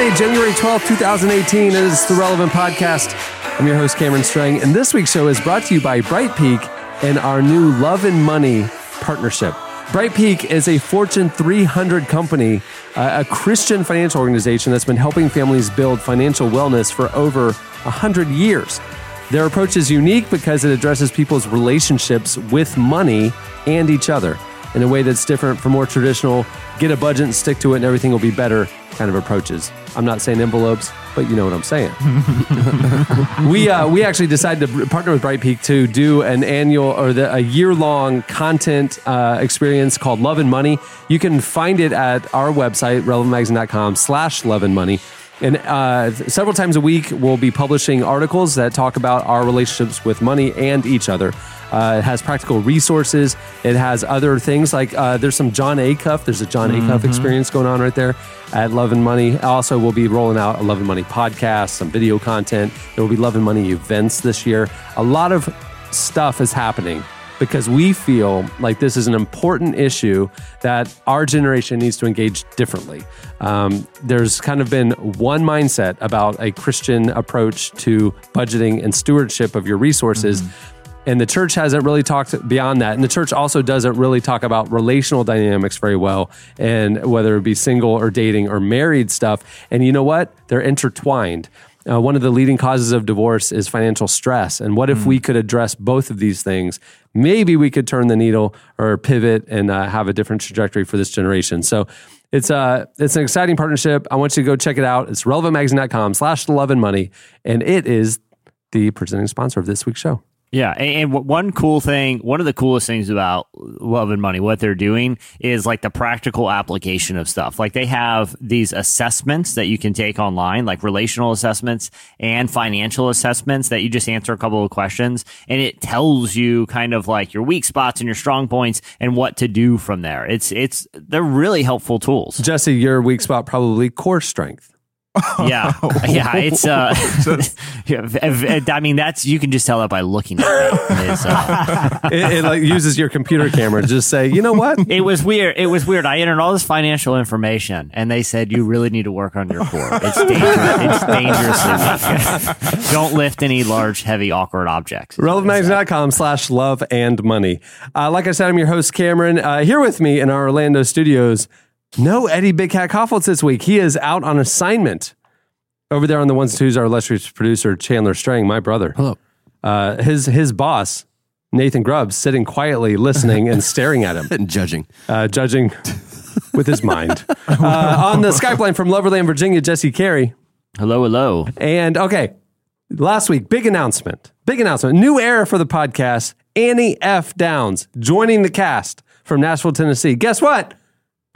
Friday, January 12th, 2018. It is the Relevant Podcast. I'm your host, Cameron Strang, and this week's show is brought to you by Bright Peak and our new Love and Money partnership. Bright Peak is a Fortune 300 company, uh, a Christian financial organization that's been helping families build financial wellness for over 100 years. Their approach is unique because it addresses people's relationships with money and each other in a way that's different from more traditional get a budget and stick to it and everything will be better kind of approaches. I'm not saying envelopes, but you know what I'm saying. we uh, we actually decided to partner with Bright Peak to do an annual or the, a year long content uh, experience called Love and Money. You can find it at our website relevantmagazine.com slash love and money. And uh, several times a week, we'll be publishing articles that talk about our relationships with money and each other. Uh, it has practical resources. It has other things like uh, there's some Jon Acuff. There's a Jon Acuff experience going on right there at Love and Money. Also, we'll be rolling out a Love and Money podcast, some video content. There will be Love and Money events this year. A lot of stuff is happening because we feel like this is an important issue that our generation needs to engage differently. Um, there's kind of been one mindset about a Christian approach to budgeting and stewardship of your resources. And the church hasn't really talked beyond that. And the church also doesn't really talk about relational dynamics very well, and whether it be single or dating or married stuff. And you know what? They're intertwined. Uh, one of the leading causes of divorce is financial stress. And what if we could address both of these things? Maybe we could turn the needle or pivot and uh, have a different trajectory for this generation. So it's uh it's an exciting partnership. I want you to go check it out. It's relevantmagazine.com slash love and money. And it is the presenting sponsor of this week's show. Yeah, and, and one cool thing, one of the coolest things about Love and Money, what they're doing is like the practical application of stuff. Like they have these assessments that you can take online, like relational assessments and financial assessments that you just answer a couple of questions, and it tells you kind of like your weak spots and your strong points and what to do from there. It's it's they're really helpful tools. Jesse, your weak spot probably core strength. Yeah, yeah, it's uh, yeah, I mean that's you can just tell that by looking at. It's, uh, It, it like uses your computer camera to just say, you know what? It was weird. It was weird. I entered all this financial information, and they said you really need to work on your core. It's dangerous. it's dangerously weak. Don't lift any large, heavy, awkward objects. relevantmagazine.com slash love and money. Uh, like I said, I'm your host, Cameron. Uh, here with me in our Orlando studios, no Eddie Big Cat Koffoltz this week. He is out on assignment. Over there on the ones and twos, our illustrious producer, Chandler Strang, my brother. Hello. Uh, his, his boss, Nathan Grubbs, sitting quietly listening and staring at him. and judging. uh, judging with his mind. Uh, on the Skype line from Loverland, Virginia, Jesse Carey. Hello, hello. And okay, last week, big announcement. Big announcement. New era for the podcast. Annie F. Downs joining the cast from Nashville, Tennessee. Guess what?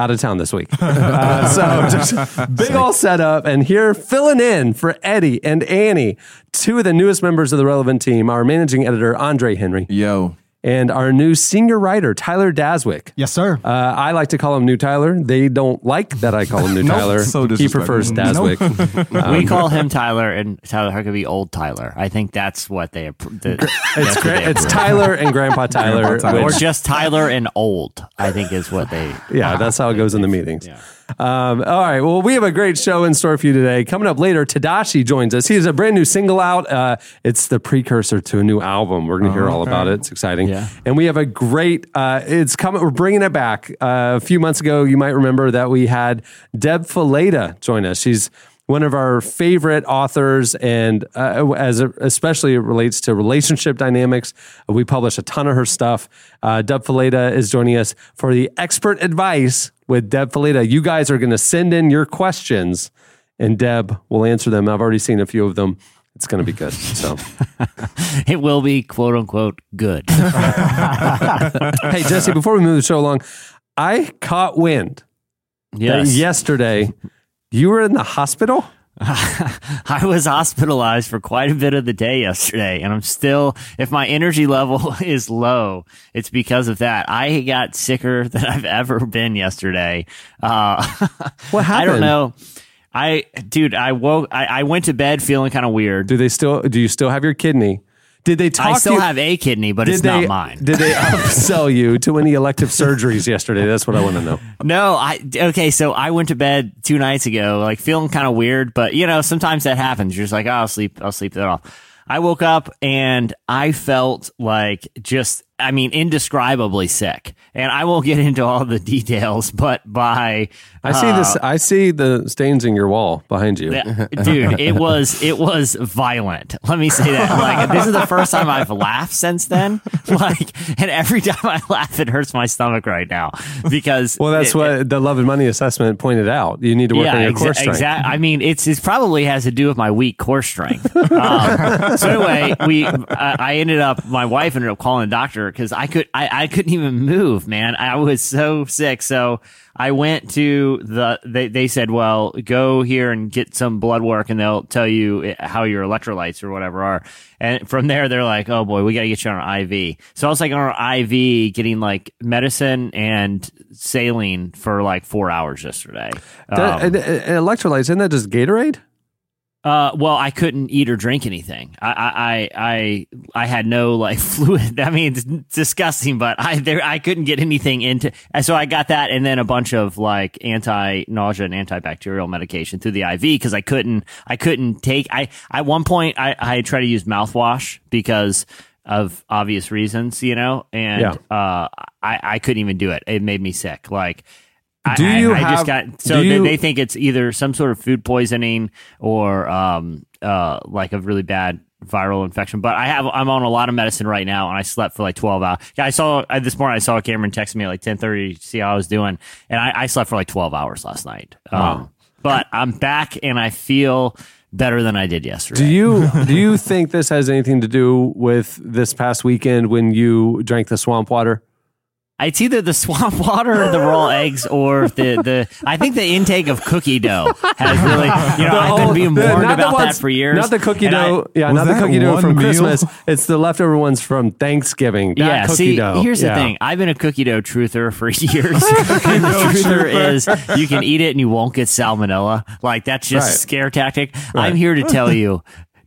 Out of town this week. Uh, so just big all setup. And here filling in for Eddie and Annie, two of the newest members of the relevant team, our managing editor, Andre Henry, Yo. And our new senior writer, Tyler Daswick. Yes, sir. Uh, I like to call him New Tyler. They don't like that I call him New Nope. Tyler. So he disrespectful. prefers Nope. Daswick. we call him Tyler, and Tyler Huckabee Old Tyler. I think that's what they. appro- The, It's that's what great. they It's. Tyler and Grandpa Tyler. Grandpa Tyler. or just Tyler and Old. I think is what they. yeah, that's how it goes in the meetings. Um, all right. Well, we have a great show in store for you today. Coming up later, Tedashii joins us. He has a brand new single out. Uh, it's the precursor to a new album. We're going to hear all about it. It's exciting. Yeah. And we have a great. Uh, it's coming. We're bringing it back. Uh, a few months ago, you might remember that we had Deb Fileta join us. She's one of our favorite authors, and uh, as it, especially it relates to relationship dynamics, we publish a ton of her stuff. Uh, Deb Fileta is joining us for the expert advice with Deb Fileta. You guys are going to send in your questions, and Deb will answer them. I've already seen a few of them. It's going to be good. So, It will be quote unquote good. hey, Jesse, before we move the show along, I caught wind that yes. yesterday you were in the hospital. I was hospitalized for quite a bit of the day yesterday, and I'm still, if my energy level is low, it's because of that. I got sicker than I've ever been yesterday. Uh, What I don't know. I, dude, I woke, I, I went to bed feeling kind of weird. Do they still? Do you still have your kidney? Did they talk? I still you, have a kidney, but it's they? not mine. Did they upsell you to any elective surgeries yesterday? That's what I want to know. No, I okay. So I went to bed two nights ago, like feeling kind of weird, but you know, sometimes that happens. You're just like, oh, I'll sleep, I'll sleep that off. I woke up and I felt like just, I mean, indescribably sick. And I won't get into all the details, but by I see this. I see the stains in your wall behind you. yeah, dude, it was it was violent. Let me say that. Like this is the first time I've laughed since then. Like, and every time I laugh, it hurts my stomach right now because Well, that's it- what the love and money assessment pointed out. You need to work on your core strength. Exactly. I mean, it's it probably has to do with my weak core strength. Um, so anyway, we I, I ended up my wife ended up calling the doctor because I could I, I couldn't even move, man. I was so sick. So I went to the they they said, well, go here and get some blood work, and they'll tell you how your electrolytes or whatever are. And from there, they're like, oh boy, we got to get you on an IV. So I was like on an IV, getting like medicine and saline for like four hours yesterday. That- Um, and- and electrolytes, isn't that just Gatorade? Uh, well, I couldn't eat or drink anything. I, I, I, I, had no like fluid. I mean, it's disgusting, but I, there, I couldn't get anything into. and So I got that, and then a bunch of like anti-nausea and antibacterial medication through the IV because I couldn't, I couldn't take. I, at one point, I, I tried to use mouthwash because of obvious reasons, you know, and Yeah. uh, I, I couldn't even do it. It made me sick. Like. Do I, you I, have- just got so they, you- they think it's either some sort of food poisoning or um uh like a really bad viral infection. But I have I'm on a lot of medicine right now, and I slept for like 12 hours. Yeah, I saw I, this morning. I saw Cameron text me at like 10:30 to see how I was doing, and I, I slept for like 12 hours last night. Um, but I'm back, and I feel better than I did yesterday. Do you do you think this has anything to do with this past weekend when you drank the swamp water? It's either the swamp water, the raw eggs, or the, the. I think the intake of cookie dough has really. You know, I've been being warned not the about that for years. Not the cookie and I- dough. yeah, not the cookie dough from meal? Christmas. It's the leftover ones from Thanksgiving. That yeah, cookie see, dough. here's Yeah. the thing. I've been a cookie dough truther for years. and the truther is you can eat it and you won't get salmonella. Like that's just Right. a scare tactic. I'm here to tell you.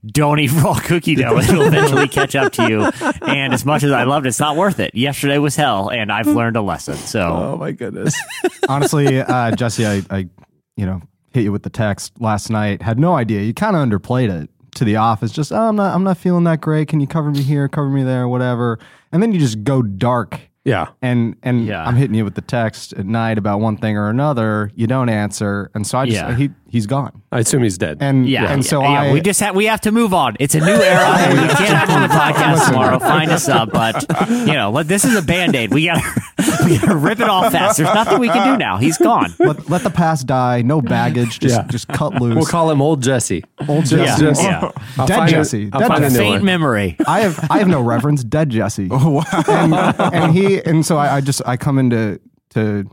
Don't eat raw cookie dough. It'll eventually catch up to you. And as much as I loved it, it's not worth it. Yesterday was hell, and I've learned a lesson. So Oh my goodness. Honestly, uh, Jesse, I, I, you know, hit you with the text last night. Had no idea. You kind of underplayed it to the office. Just, oh, I'm not, I'm not feeling that great. Can you cover me here? Cover me there? Whatever. And then you just go dark. Yeah. And and Yeah. I'm hitting you with the text at night about one thing or another. You don't answer, and so I just Yeah. he he's gone. I assume he's dead. And yeah, and yeah, so yeah, I we just have we have to move on. It's a new era. we can't have on the podcast tomorrow. Find us up, but you know, let, this is a band aid. We gotta we gotta rip it off fast. There's nothing we can do now. He's gone. let, let the past die. No baggage. Just Yeah. just cut loose. we'll call him Old Jesse. Old Jesse. Yeah, Just- yeah. Dead find Jesse. I'll Dead Jesse. Faint memory. I have I have no reverence. Dead Jesse. Oh wow. And, and he and so I, I just I come into to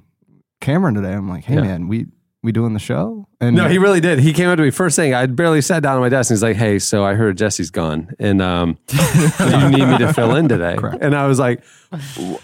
Cameron today. I'm like, hey Yeah. man, we we doing the show? And No, he really did. He came up to me first thing. I barely sat down at my desk and he's like, "Hey, so I heard Jesse's gone, and um, you need me to fill in today." And I was like,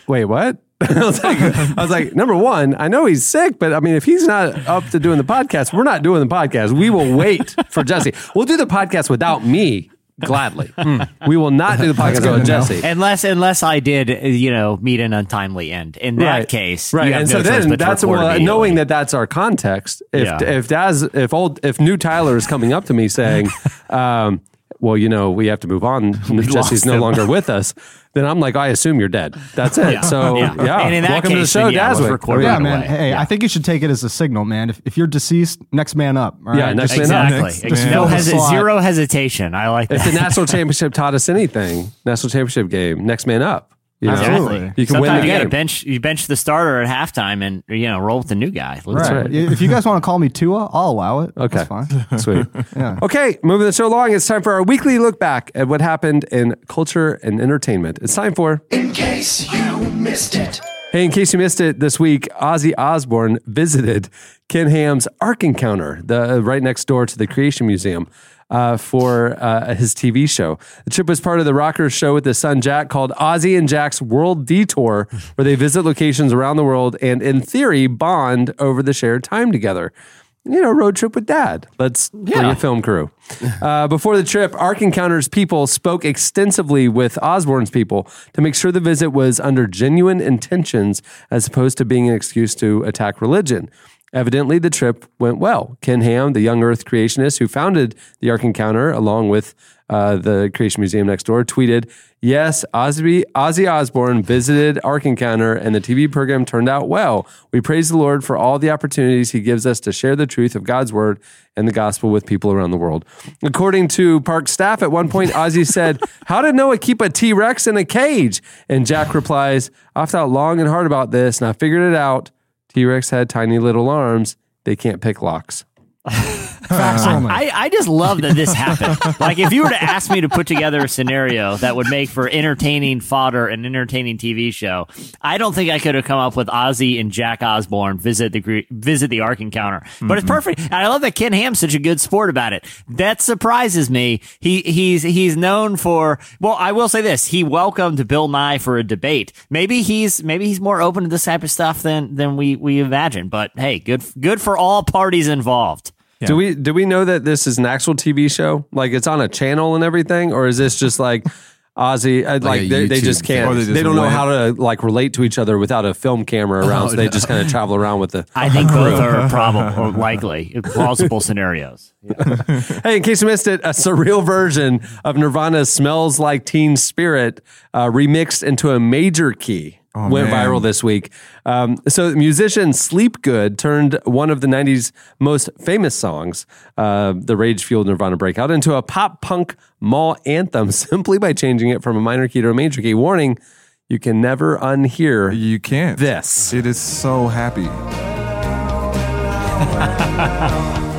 "Wait, what?" I was like, "I was like, number one, I know he's sick, but I mean, if he's not up to doing the podcast, we're not doing the podcast. We will wait for Jesse. We'll do the podcast without me." Gladly, we will not do the podcast good without. Jesse. Unless unless I did, uh, you know, meet an untimely end. In that case, right? you have and no so then but that's record well, knowing that that's our context. If Yeah. if Daz, if old, if new Tyler is coming up to me saying, um, "Well, you know, we have to move on. Jesse's no him. longer with us." Then I'm like, I assume you're dead. That's it. So yeah, Yeah. And in that welcome to the show, then, yeah, let's Daswick. yeah, right man. away. Hey, Yeah. I think you should take it as a signal, man. If, if you're deceased, next man up. all Yeah, next Just- man up. exactly. just no hesi- zero hesitation. I like that. If the national championship taught us anything, national championship game, next man up. You know? Exactly. You can win Sometimes the you got to game. bench you bench the starter at halftime and you know roll with the new guy. Let's- Right. If you guys want to call me Tua, I'll allow it. Okay. That's fine. Sweet. Yeah. Okay, moving the show along. It's time for our weekly look back at what happened in culture and entertainment. It's time for In case you missed it. Hey, in case you missed it this week, Ozzy Osbourne visited Ken Ham's Ark Encounter, the uh, right next door to the Creation Museum, uh, for uh, his TV show. The trip was part of the Rockers show with his son Jack called Ozzy and Jack's World Detour, where they visit locations around the world and, in theory, bond over the shared time together. You know, road trip with dad. Let's bring a film crew. Uh, before the trip, Ark Encounters people spoke extensively with Osbourne's people to make sure the visit was under genuine intentions as opposed to being an excuse to attack religion. Evidently, the trip went well. Ken Ham, the young Earth creationist who founded the Ark Encounter along with uh, the Creation Museum next door, tweeted, Yes, Ozzy, Ozzy Osbourne visited Ark Encounter and the TV program turned out well. We praise the Lord for all the opportunities he gives us to share the truth of God's word and the gospel with people around the world. According to park staff, at one point, Ozzy said, How did Noah keep a T Rex in a cage? And Jack replies, I've thought long and hard about this and I figured it out. T Rex had tiny little arms. They can't pick locks. Facts only. I, I just love that this happened. like, if you were to ask me to put together a scenario that would make for entertaining fodder and entertaining TV show, I don't think I could have come up with Ozzy and Jack Osbourne visit the visit the Ark Encounter. But it's mm-hmm. perfect, and I love that Ken Ham's such a good sport about it. That surprises me. He he's he's known for. Well, I will say this: he welcomed Bill Nye for a debate. Maybe he's maybe he's more open to this type of stuff than than we we imagine. But hey, good good for all parties involved. Do we do we know that this is an actual TV show? Like it's on a channel and everything, or is this just like Ozzy? uh, Like, they, they just can't. Or They, they don't know how to like relate to each other without a film camera around, so they just kind of travel around with the. I think both are probable or likely plausible scenarios. Hey, in case you missed it, a surreal version of Nirvana's "Smells Like Teen Spirit" uh, remixed into a major key. Went man. viral this week. Um, so, musician Sleep Good turned one of the 90s most famous songs, uh, the rage fueled Nirvana breakout, into a pop punk mall anthem simply by changing it from a minor key to a major key. Warning, you can never unhear You can't. this. It is so happy.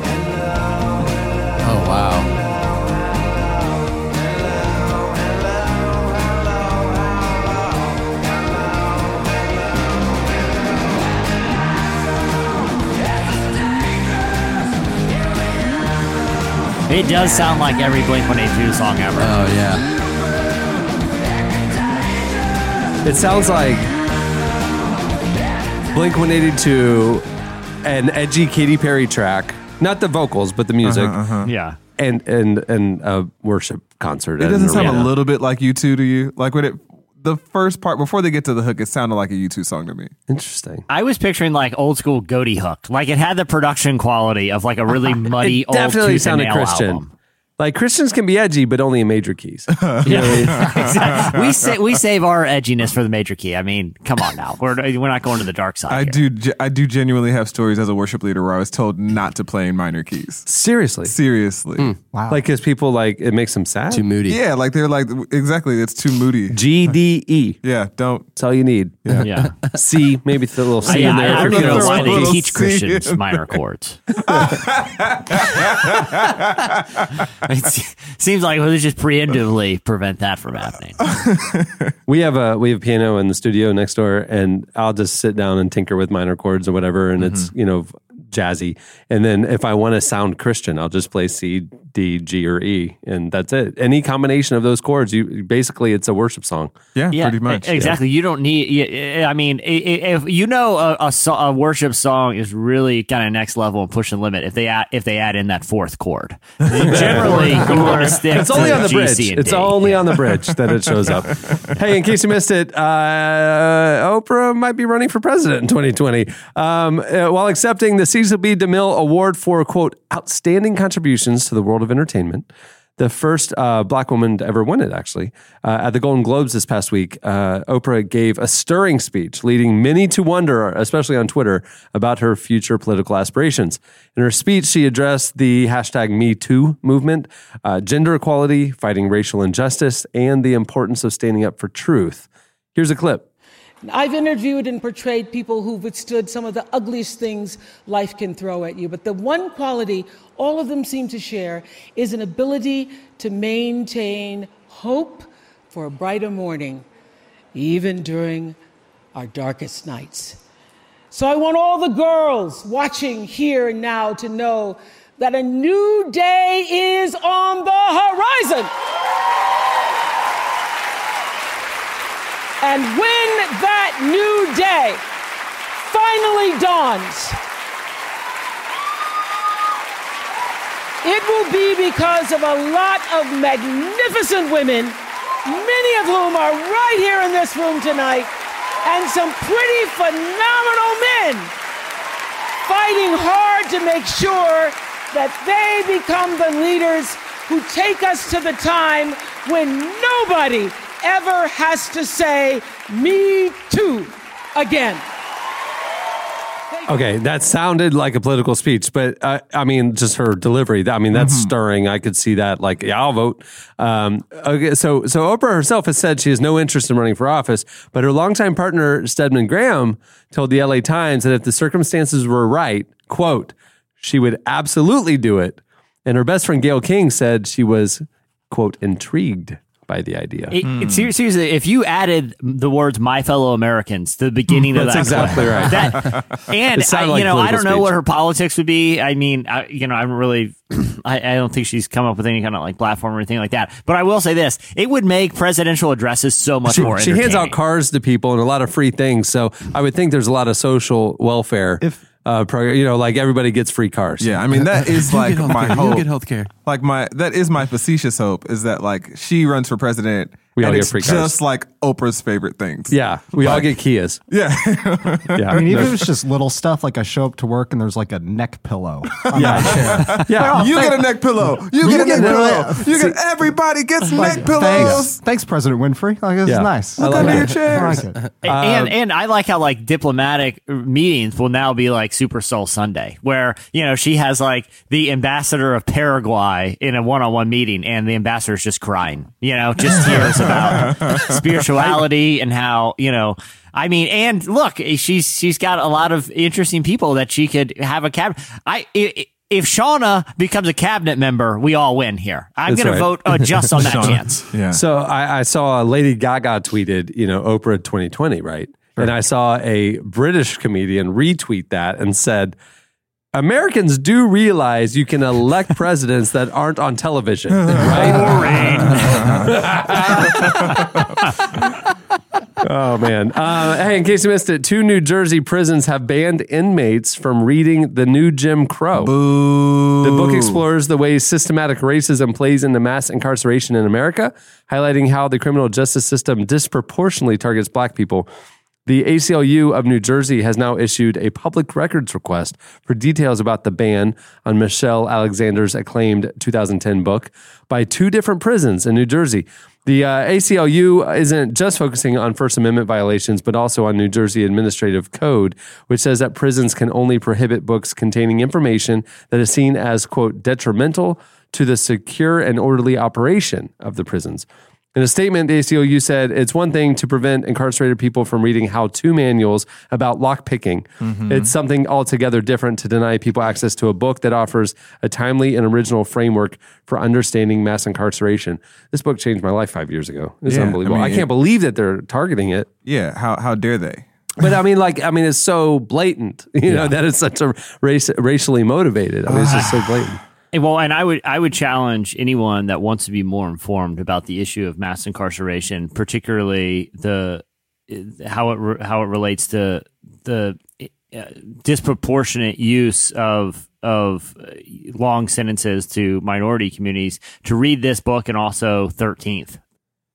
It does sound like every Blink 182 song ever. Oh yeah. It sounds like Blink 182, an edgy Katy Perry track, not the vocals, but the music, uh-huh, uh-huh. yeah. and and and a worship concert. It doesn't sound arena. a little bit like U2 to you? Like when it the first part before they get to the hook, it sounded like a U2 song to me. interesting. I was picturing like old school Goaty Hook. Like it had the production quality of like a really muddy It old definitely tooth and sounded Christian. album. Like Christians can be edgy, but only in major keys. Exactly. we sa- we save our edginess for the major key. I mean, come on now. We're we're not going to the dark side. I here. do ge- I do genuinely have stories as a worship leader where I was told not to play in minor keys. Seriously, Seriously. Hmm. Wow. like because people like it makes them sad. Too moody. Yeah, like they're like exactly, it's too moody. G D E. Yeah, don't That's all you need. Yeah. yeah. C, maybe the little I, C in there. I for don't know why they teach C Christians minor chords. it seems like well, they just preemptively prevent that from happening. We have a we have a piano in the studio next door, and I'll just sit down and tinker with minor chords or whatever, and mm-hmm. it's you know jazzy. And then if I want to sound Christian, I'll just play C, D, G, or E, and that's it. Any combination of those chords, you basically it's a worship song. yeah, Yeah, pretty much. Exactly. You don't need. I mean, i- i- if you know a, a, so- a worship song is really kind of next level and push and limit, if they add, if they add in that fourth chord, generally you want to stick. It's only on the G, bridge. It's only Yeah. on the bridge that it shows up. hey, in case you missed it, uh, Oprah might be running for president in 2020 um, uh, while accepting the Cecil B. DeMille Award for quote outstanding contributions to the world of entertainment. The first uh, black woman to ever win it, actually. Uh, at the Golden Globes this past week, uh, Oprah gave a stirring speech, leading many to wonder, especially on Twitter, about her future political aspirations. In her speech, she addressed the hashtag Me Too movement, uh, gender equality, fighting racial injustice, and the importance of standing up for truth, Here's a clip. I've interviewed and portrayed people who've withstood some of the ugliest things life can throw at you, but the one quality all of them seem to share is an ability to maintain hope for a brighter morning, even during our darkest nights. So I want all the girls watching here and now to know that a new day is on the horizon. And when that new day. Finally dawns, it will be because of a lot of magnificent women, many of whom are right here in this room tonight, and some pretty phenomenal men fighting hard to make sure that they become the leaders who take us to the time when nobody ever has to say, me too, again. Okay, that sounded like a political speech, but uh, I mean, just her delivery. I mean, that's stirring. I could see that. Like, yeah, I'll vote. Um, okay, so so Oprah herself has said she has no interest in running for office, but her longtime partner Stedman Graham told the LA Times that if the circumstances were right, quote, she would absolutely do it. And her best friend Gayle King said she was quote intrigued by the idea. It, it- hmm. seriously, if you added the words "my fellow Americans" to the beginning of that, exactly clip, right. that- and It sounded I, like you know, I don't know what her politics would be. I mean, I, you know, I'm really, I, I don't think she's come up with any kind of like platform or anything like that. But I will say this: it would make presidential addresses so much she, more. she hands out cars to people and a lot of free things. So I would think there's a lot of social welfare. If- uh, pro, you know, like everybody gets free cars. Yeah, I mean that is like my hope. You get healthcare. Like my that is my facetious hope is that like she runs for president. We all and get it's free cars. just like Oprah's favorite things. Yeah, we all get Kias. Yeah. Yeah, I mean, even if it's just little stuff like I show up to work and there's like a neck pillow on Yeah. my chair. yeah. Oh, you get a neck pillow. You, get a neck get a- pillow. You get everybody gets Like, neck pillows. Thanks, thanks, President Winfrey. Like, this Yeah. is nice. I like under your chairs. I like it. Uh, and and I like how like diplomatic meetings will now be like Super Soul Sunday, where you know she has like the ambassador of Paraguay in a one-on-one meeting, and the ambassador is just crying, you know, just tears about spirituality and how you know. I mean, and look, she's she's got a lot of interesting people that she could have a cabinet. I. i if Shauna becomes a cabinet member, we all win here. I'm That's going right. to vote uh, just on that Shauna. chance. Yeah. So I, I saw Lady Gaga tweeted, you know, Oprah 2020, right? And I saw a British comedian retweet that and said, Americans do realize you can elect presidents that aren't on television, right? oh man! Uh, hey, in case you missed it, two New Jersey prisons have banned inmates from reading the new Jim Crow. Boo. The book explores the way systematic racism plays into mass incarceration in America, highlighting how the criminal justice system disproportionately targets black people. The ACLU of New Jersey has now issued a public records request for details about the ban on Michelle Alexander's acclaimed 2010 book by two different prisons in New Jersey. The uh, ACLU isn't just focusing on First Amendment violations, but also on New Jersey Administrative Code, which says that prisons can only prohibit books containing information that is seen as, quote, detrimental to the secure and orderly operation of the prisons. In a statement, the ACLU said it's one thing to prevent incarcerated people from reading how to manuals about lockpicking. Mm-hmm. It's something altogether different to deny people access to a book that offers a timely and original framework for understanding mass incarceration. This book changed my life five years ago. It's Yeah, unbelievable. I, mean, can't it- believe that they're targeting it. Yeah. How how dare they? But I mean, like, I mean, it's so blatant, you know, that it's such a race, racially motivated. I mean, it's just so blatant. Well, and I would I would challenge anyone that wants to be more informed about the issue of mass incarceration, particularly the how it how it relates to the uh, disproportionate use of of uh, long sentences to minority communities. To read this book and also Thirteenth.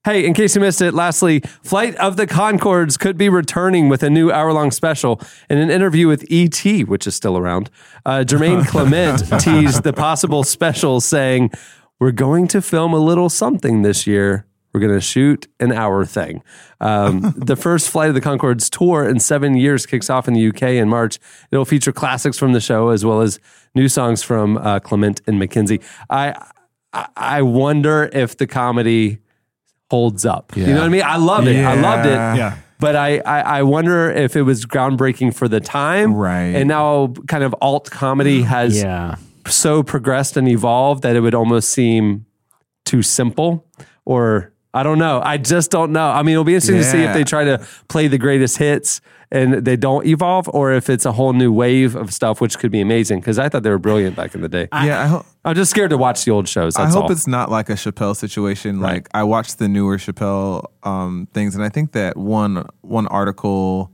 Hey, in case you missed it, lastly, Flight of the Conchords could be returning with a new hour long special. In an interview with E.T., which is still around, uh, Jemaine Clement teased the possible special, saying, We're going to film a little something this year. We're going to shoot an hour thing. Um, the first Flight of the Conchords tour in seven years kicks off in the UK in March. It'll feature classics from the show as well as new songs from uh, Clement and McKenzie. I I wonder if the comedy holds up. You know what I mean? I love it. I loved it. Yeah. Yeah. But I, I, I wonder if it was groundbreaking for the time. Right. And now kind of alt comedy has Yeah. so progressed and evolved that it would almost seem too simple or I don't know. I just don't know. I mean, it'll be interesting to see if they try to play the greatest hits and they don't evolve or if it's a whole new wave of stuff, which could be amazing because I thought they were brilliant back in the day. I, yeah, I, ho- am just scared to watch the old shows. I hope all. it's not like a Chappelle situation. Right. Like I watched the newer Chappelle um, things, and I think that one one article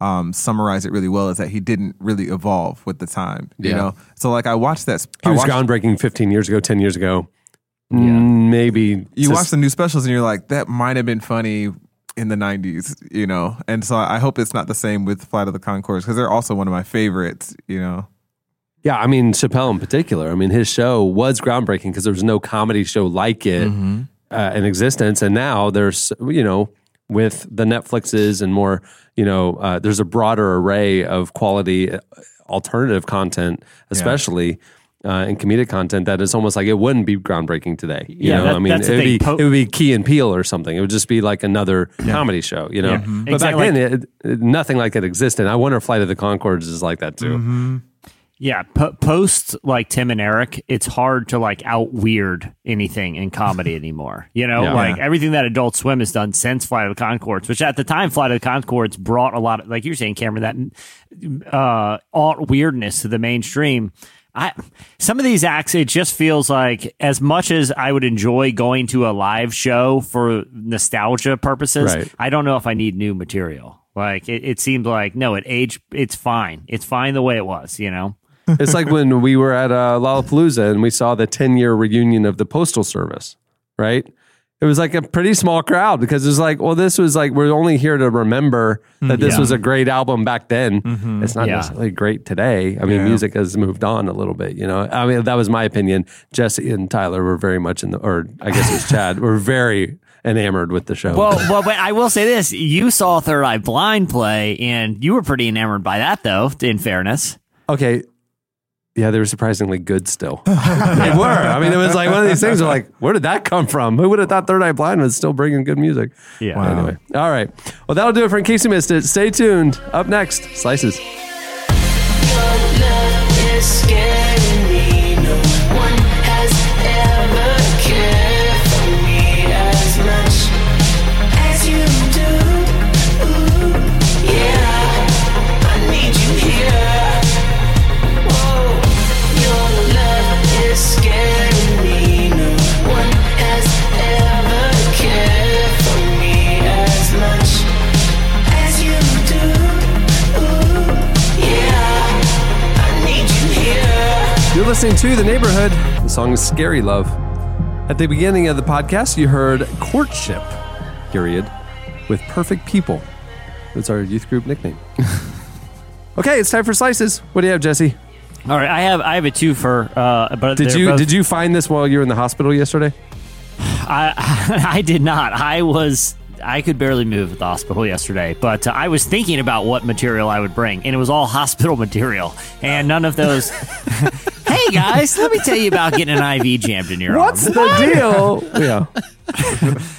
um, summarized it really well. Is that he didn't really evolve with the time. You Yeah. know, so like I watched that. he was watched, groundbreaking 15 years ago, 10 years ago. Mm, Maybe. You watch the new specials, and you're like, that might have been funny in the '90s. You know, and so I hope it's not the same with Flight of the Conchords because they're also one of my favorites. You know. Yeah, I mean Chappelle in particular. I mean his show was groundbreaking because there was no comedy show like it uh, in existence, and now there's you know with the Netflixes and more you know uh, there's a broader array of quality uh, alternative content, especially. Uh, and comedic content that is almost like it wouldn't be groundbreaking today. You Yeah, know, that- I mean, it would, be. Po- it would be Key and Peele or something. It would just be like another comedy show. You know, Yeah. but back then, it, it- nothing like it existed. I wonder if Flight of the Conchords is like that too. Yeah, po- post like Tim and Eric, it's hard to like out weird anything in comedy anymore. You know, Yeah. like everything that Adult Swim has done since Flight of the Conchords, which at the time Flight of the Conchords brought a lot of, like you're saying, Cameron, that uh, alt weirdness to the mainstream. I some of these acts, it just feels like as much as I would enjoy going to a live show for nostalgia purposes, Right. I don't know if I need new material. Like it, it seemed like no, it age, it's fine, it's fine the way it was. You know. It's like when we were at uh, Lollapalooza and we saw the 10 year reunion of the Postal Service, right? It was like a pretty small crowd because it was like, well, this was like, we're only here to remember that mm-hmm. this Yeah. was a great album back then. Mm-hmm. It's not Yeah. necessarily great today. I mean, Yeah. music has moved on a little bit, you know? I mean, that was my opinion. Jesse and Tyler were very much in the, or I guess it was Chad, were very enamored with the show. Well, well, but I will say this: you saw Third Eye Blind play, and you were pretty enamored by that, though. In fairness, okay. Yeah, they were surprisingly good still. they were. I mean, it was like one of these things where like, where did that come from? Who would have thought Third Eye Blind was still bringing good music? Yeah. Wow. Anyway. All right. Well, that'll do it for In Case You Missed It. Stay tuned. Up next, Slices. Listening to The Neighborhood. The song is Scary Love. At the beginning of the podcast, you heard Courtship, period, with Perfect People. That's our youth group nickname. okay, it's time for Slices. What do you have, Jesse? all right. I have I have a two for. Uh, but Did you both- did you find this while you were in the hospital yesterday? I I did not. I was. I could barely move at the hospital yesterday, but uh, I was thinking about what material I would bring, and it was all hospital material, and none of those. hey guys, let me tell you about getting an IV jammed in your What's arm. What's the deal? yeah.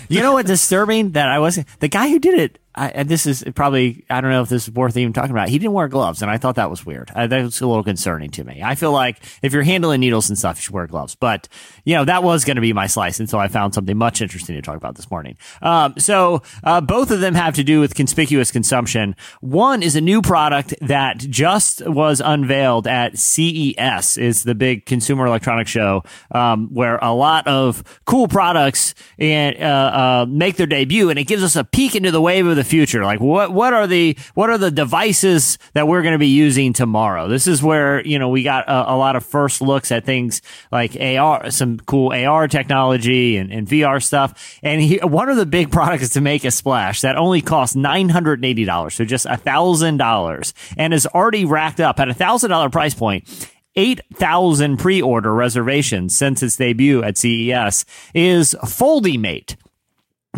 You know what's disturbing? That I wasn't the guy who did it. I, and this is probably I don't know if this is worth even talking about. He didn't wear gloves, and I thought that was weird. I, that was a little concerning to me. I feel like if you're handling needles and stuff, you should wear gloves. But you know that was going to be my slice and so I found something much interesting to talk about this morning. Um, so uh, both of them have to do with conspicuous consumption. One is a new product that just was unveiled at CES, is the big consumer electronics show, um, where a lot of cool products and uh, uh, make their debut, and it gives us a peek into the wave of the future. Like what what are the what are the devices that we're going to be using tomorrow? This is where you know we got a, a lot of first looks at things like AR, some cool AR technology and, and VR stuff. And he, one of the big products to make a splash that only costs nine hundred and eighty dollars, so just thousand dollars, and is already racked up at a thousand dollar price point. 8,000 pre-order reservations since its debut at CES is FoldiMate.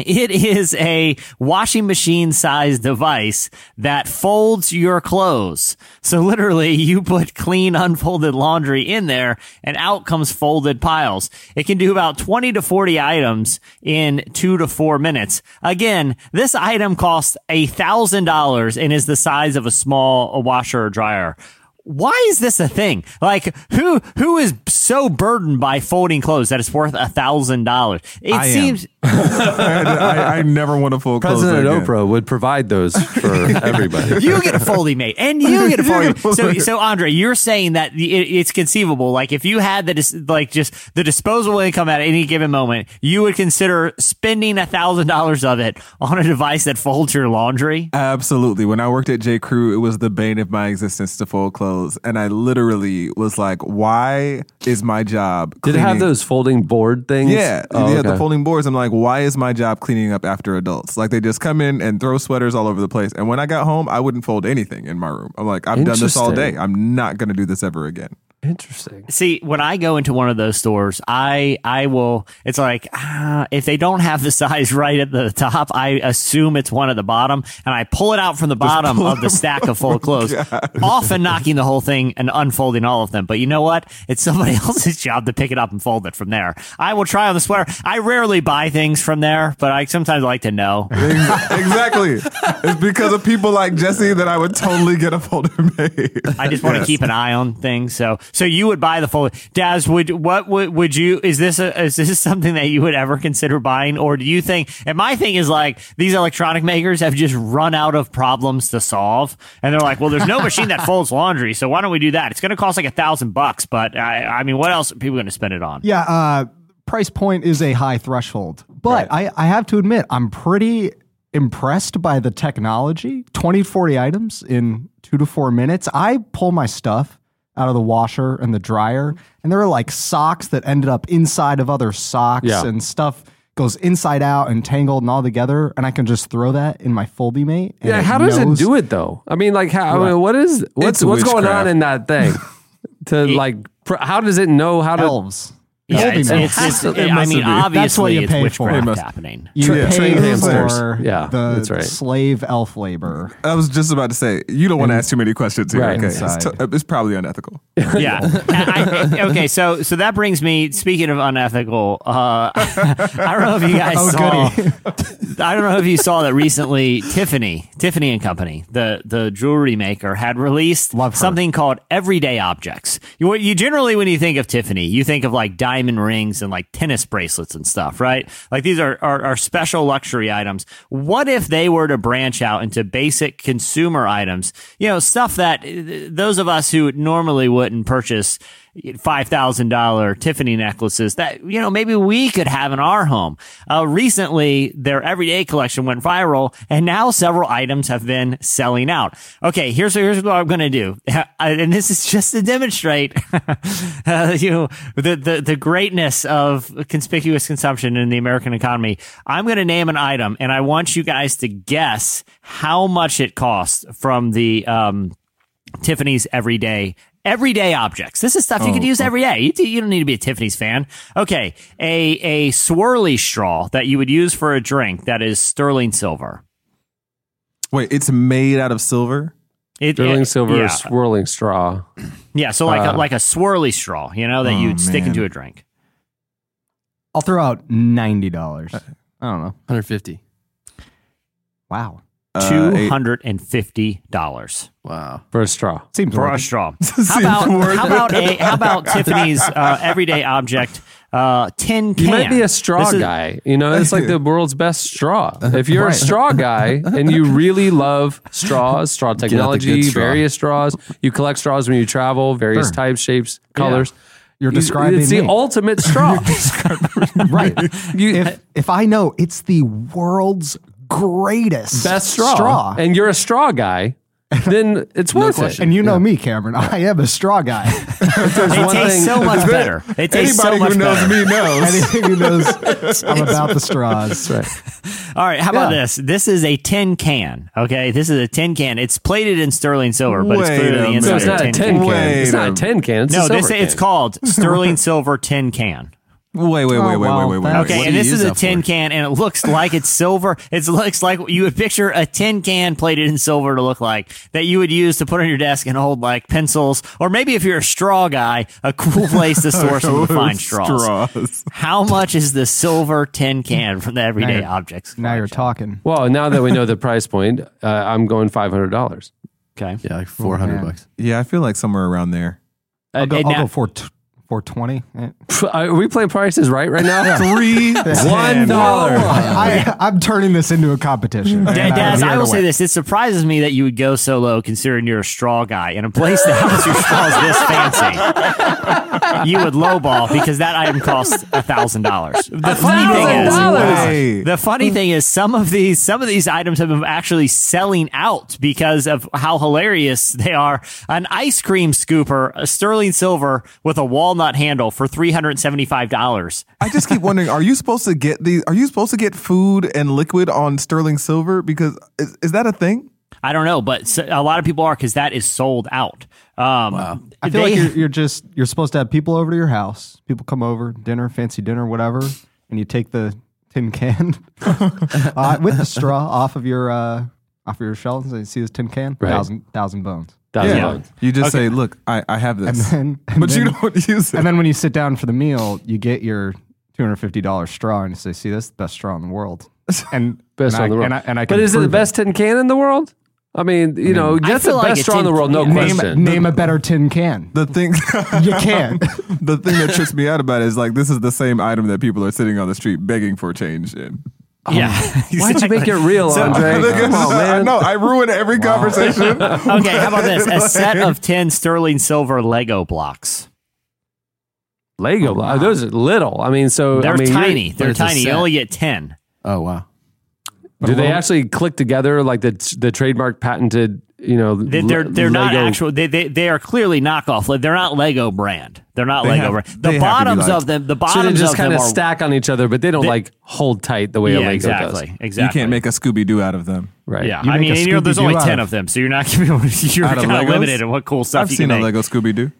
It is a washing machine sized device that folds your clothes. So literally you put clean unfolded laundry in there and out comes folded piles. It can do about 20 to 40 items in two to four minutes. Again, this item costs a thousand dollars and is the size of a small washer or dryer why is this a thing? Like who who is so burdened by folding clothes that it's worth a thousand dollars? It I am. Seems I, I never want to fold clothes President again. Oprah would provide those for everybody. you get a folding mate and you get a folding. So so Andre, you're saying that it, it's conceivable. Like if you had the dis- like just the disposable income at any given moment, you would consider spending a thousand dollars of it on a device that folds your laundry. Absolutely. When I worked at J. Crew, it was the bane of my existence to fold clothes, and I literally was like, "Why is my job?" Did it have those folding board things? Yeah, Oh, yeah, the folding boards. I'm like, why is my job cleaning up after adults? Like they just come in and throw sweaters all over the place. And when I got home, I wouldn't fold anything in my room. I'm like, I've done this all day. I'm not going to do this ever again. Interesting. See, when I go into one of those stores, I I will. It's like ah, if they don't have the size right at the top, I assume it's one at the bottom, and I pull it out from the bottom of the stack of full clothes, often knocking the whole thing and unfolding all of them. But you know what? It's somebody else's job to pick it up and fold it from there. I will try on the sweater. I rarely buy things from there, but I sometimes like to know. exactly. It's because of people like Jesse that I would totally get a folder made. I just want to keep an eye on things. So, so you would buy the full. Daz, would what would would you? Is this a, is this something that you would ever consider buying, or do you think? And my thing is like these electronic makers have just run out of problems to solve, and they're like, well, there's no machine that folds laundry, so why don't we do that? It's going to cost like a thousand bucks, but I, I mean, what else are people going to spend it on? Yeah, uh, price point is a high threshold. But I, I have to admit, I'm pretty impressed by the technology. 20, 40 items in two to four minutes. I pull my stuff out of the washer and the dryer, and there are like socks that ended up inside of other socks Yeah. and stuff goes inside out and tangled and all together, and I can just throw that in my FoldiMate. and Yeah, how does knows- it do it though? I mean, like, how? I mean, what is what's what's going on in that thing? to like, pr- how does it know how to? Elves. Yeah, Foldy it's, mate. it's, it's, It I mean, be. obviously, That's what you it's pay for. witchcraft It must- happening. You Tra- pay trained hamsters. for Yeah, the that's right. slave elf labor. I was just about to say, you don't want to ask too many questions here. Right. Okay, it's, t- it's probably unethical. yeah. I- I- okay, so so that brings me. Speaking of unethical, uh, I don't know if you guys Oh, saw. I don't know if you saw that recently. Tiffany, Tiffany and Company, the the jewelry maker, had released something called Everyday Objects. You you generally when you think of Tiffany, you think of like diamond rings and like tennis bracelets and stuff, right? Like these are are, are special luxury items. What if they were to branch out into basic consumer items? You know, stuff that uh, those of us who normally wouldn't purchase five thousand dollar Tiffany necklaces that you know maybe we could have in our home. Uh, recently, their everyday collection went viral, and now several items have been selling out. Okay, here's here's what I'm going to do, and this is just to demonstrate, uh, you know, the, the the greatness of conspicuous consumption in the American economy. I'm going to name an item, and I want you guys to guess how much it costs from the um, Tiffany's everyday everyday objects. This is stuff you could use every day. You, you don't need to be a Tiffany's fan. Okay, a a swirly straw that you would use for a drink that is sterling silver. Wait, it's made out of silver? It, Sterling it- silver yeah, swirling straw. yeah. So like Uh, a, like a swirly straw, you know, that Oh, you'd stick man. into a drink. I'll throw out ninety dollars. I don't know. 150. Wow, Uh, Two eight- hundred and fifty dollars. Wow. for a straw. seems for worth a it. straw. How about how about a how about Tiffany's uh, everyday object uh, tin can? You might be a straw is- guy. You know, it's like the world's best straw. If you're a straw guy and you really love straws, straw technology, straw. various straws, you collect straws when you travel, various Sure. types, shapes, colors. You're You- describing It's the me. ultimate straw. right. You- if if I know it's the world's greatest best straw, and you're a straw guy, then it's worth it. And you know me, Cameron. I am a straw guy. It one tastes thing- so much better. It tastes so much better. Anybody who knows better. me knows. Anything who knows I'm about the straws. All right, how about this? This is a tin can. Okay, this is a tin can. It's plated in sterling silver, but it's Wait clearly the inside so it's not a tin tin can. can. It's not a- a tin can. It's a No, silver this it's called sterling silver tin can. Wait, wait, wait, Oh, wait, wow. wait, wait, wait. Okay, What and this is a tin for? can, and it looks like it's silver. It looks like you would picture a tin can plated in silver to look like that you would use to put on your desk and hold like pencils, or maybe if you're a straw guy, a cool place to store some fine straws. Straws. How much is the silver tin can from the Everyday Now- Objects? Now you're talking. Well, now that we know the price point, uh, I'm going five hundred dollars. Okay. Yeah, like four hundred man. bucks. Yeah, I feel like somewhere around there. I'll go, and I'll now- go for t- for twenty. Eh. Are we playing prices right right now? Three One dollar. I, I'm turning this into a competition. Da- and I'm Daz, I will say this. It surprises me that you would go so low considering you're a straw guy. In a place that has your straws this fancy, you would lowball because that item costs a thousand dollars. The funny thing is, Way. the funny thing is, some of these some of these items have been actually selling out because of how hilarious they are. An ice cream scooper, a sterling silver with a walnut handle for three hundred seventy five dollars. I just keep wondering: Are you supposed to get the? Are you supposed to get food and liquid on sterling silver? Because is, is that a thing? I don't know, but a lot of people are because that is sold out. Um, Wow. I feel they- like you're, you're just you're supposed to have people over to your house. People come over, dinner, fancy dinner, whatever, and you take the tin can uh, with the straw off of your uh, off of your shelves. And you see this tin can, Right. thousand thousand bones. Thousand Yeah. dollars. You just say, "Look, I, I have And this," then, and but you then- don't use it. And then when you sit down for the meal, you get your two hundred fifty dollars straw, and you say, "See, this is the best straw in the world." And Best and in the I, world. And I, and I but is it the prove best tin can in the world? I mean, you know, I that's feel the like best a straw in tin- the world, no Name, question. name a better tin can. the thing, You can't. the thing that trips me out about it is like this is the same item that people are sitting on the street begging for change in. Um, yeah. Why'd you make it real, Andre? Come on, man. No, I ruin every conversation. Okay, how about this? A set of 10 sterling silver Lego blocks. Lego, block- those are little. I mean, so They're I mean, tiny. They're tiny. You only get 10. Oh wow. Do they actually click together like the the trademark patented? You know, They- They're, they're not Lego- actual. They, they, they are clearly knockoff. Like, They're not Lego brand. They're not They Lego have- brand. The have to be bottoms of them, the So they bottoms just kind of are. stack on each other, but they don't They- like hold tight the way a Lego exactly. does. Exactly. You can't make a Scooby Doo out of them. Right. Yeah, You I mean, and, you know, there's only out ten of- of them, so you're not you're Out of kind of limited in what cool stuff I've you seen can a make. Lego Scooby Doo.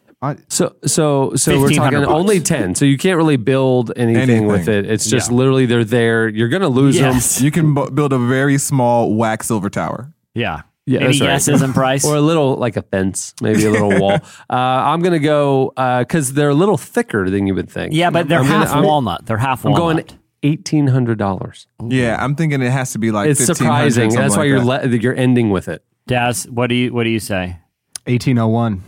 So so so we're talking bucks. only ten. So you can't really build anything, Anything. with it. It's just Yeah. literally they're there. You're gonna lose Yes. them. You can bu- build a very small wax silver tower. Yeah. Yeah, Any that's right. guesses in price? Or a little like a fence, maybe a little wall. Uh, I'm gonna go because they're a little thicker than you would think. yeah, but they're I'm gonna- half I'm- walnut. They're half I'm walnut. going eighteen hundred dollars. Yeah, I'm thinking it has to be like. It's surprising. something That's why like you're that. le- you're ending with it. Daz, what do you what do you say? 1801. I'm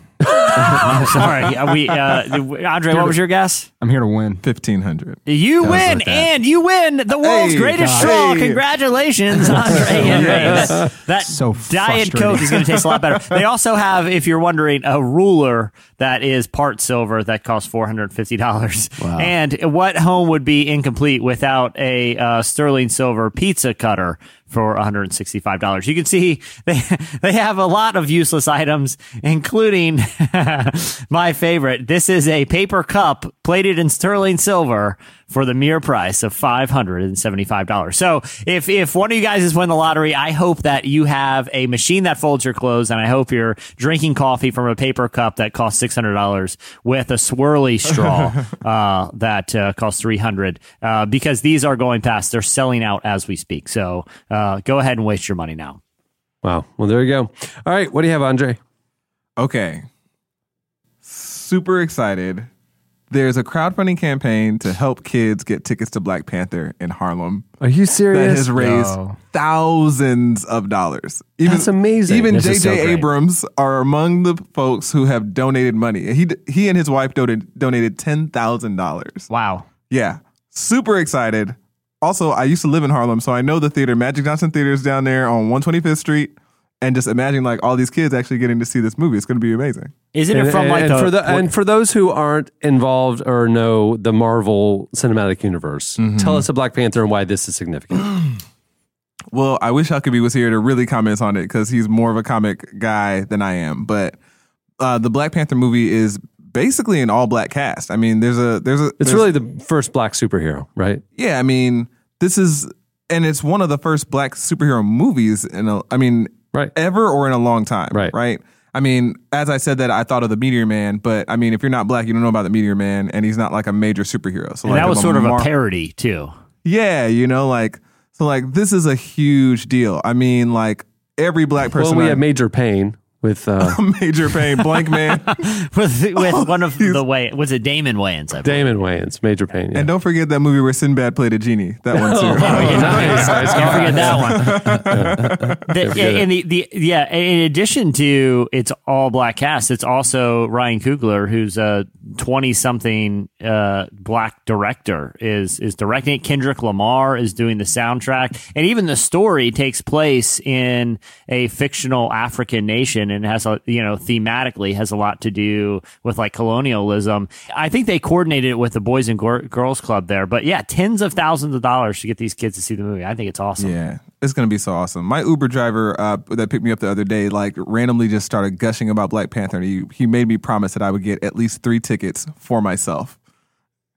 sorry. Uh, we uh, Andre, what was your guess? I'm here to win. 1500. You win, like and you win the world's Hey, greatest God. straw. Hey. Congratulations, Andre Henry. That, that So Diet. Coke is going to taste a lot better. They also have, if you're wondering, a ruler that is part silver that costs four hundred fifty dollars. And what home would be incomplete without a uh, sterling silver pizza cutter? For $165. You can see they they have a lot of useless items, including my favorite. This is a paper cup plated in sterling silver for the mere price of $575. So if, if one of you guys has won the lottery, I hope that you have a machine that folds your clothes and I hope you're drinking coffee from a paper cup that costs $600 with a swirly straw, uh, that, uh, costs 300, uh, because these are going past. They're selling out as we speak. So, uh, Uh, go ahead and waste your money now. Wow. Well, there you go. All right. What do you have, Andre? Okay. Super excited. There's a crowdfunding campaign to help kids get tickets to Black Panther in Harlem Are you serious? that has raised Yo. thousands of dollars. Even, That's amazing. Even This is so J.J. Abrams are among the folks who have donated money. He he and his wife donated donated ten thousand dollars. Wow. Yeah, super excited. Also, I used to live in Harlem, so I know the theater. Magic Johnson Theater is down there on 125th Street, and just imagine like all these kids actually getting to see this movie. It's going to be amazing. Isn't it And, from like and the, for the and for those who aren't involved or know the Marvel Cinematic Universe, Mm-hmm. tell us a Black Panther and why this is significant. Well, I wish Huckabee was here to really comment on it because he's more of a comic guy than I am. But uh, the Black Panther movie is basically an all black cast. I mean, there's a there's a It's there's- really the first black superhero, right? yeah. I mean, this is and it's one of the first black superhero movies in a I mean Right. ever or in a long time. Right. Right. I mean, as I said that, I thought of the Meteor Man, but I mean, if you're not black, you don't know about the Meteor Man, and he's not like a major superhero. So And like that was sort of Mar- a parody too. Yeah, you know, like so, like this is a huge deal. I mean, like every black person. Well, we I- have Major Payne with uh, major Payne, blank man, with with one of the way was it Damon Wayans? I believe. Damon Wayans. Major Payne. Yeah. and don't forget that movie where Sinbad played a genie. That one too. nice. nice. Can't forget that one. The- forget and the, the yeah, in addition to it's all black cast, it's also Ryan Coogler, who's a twenty something uh, black director, is is directing it. Kendrick Lamar is doing the soundtrack, and even the story takes place in a fictional African nation and it has a you know thematically has a lot to do with like colonialism. I think they coordinated it with the Boys and Gor- Girls Club there, but yeah, tens of thousands of dollars to get these kids to see the movie. I think it's awesome. Yeah, it's gonna be so awesome. My Uber driver uh, that picked me up the other day, like randomly just started gushing about Black Panther. And he he made me promise that I would get at least three tickets for myself.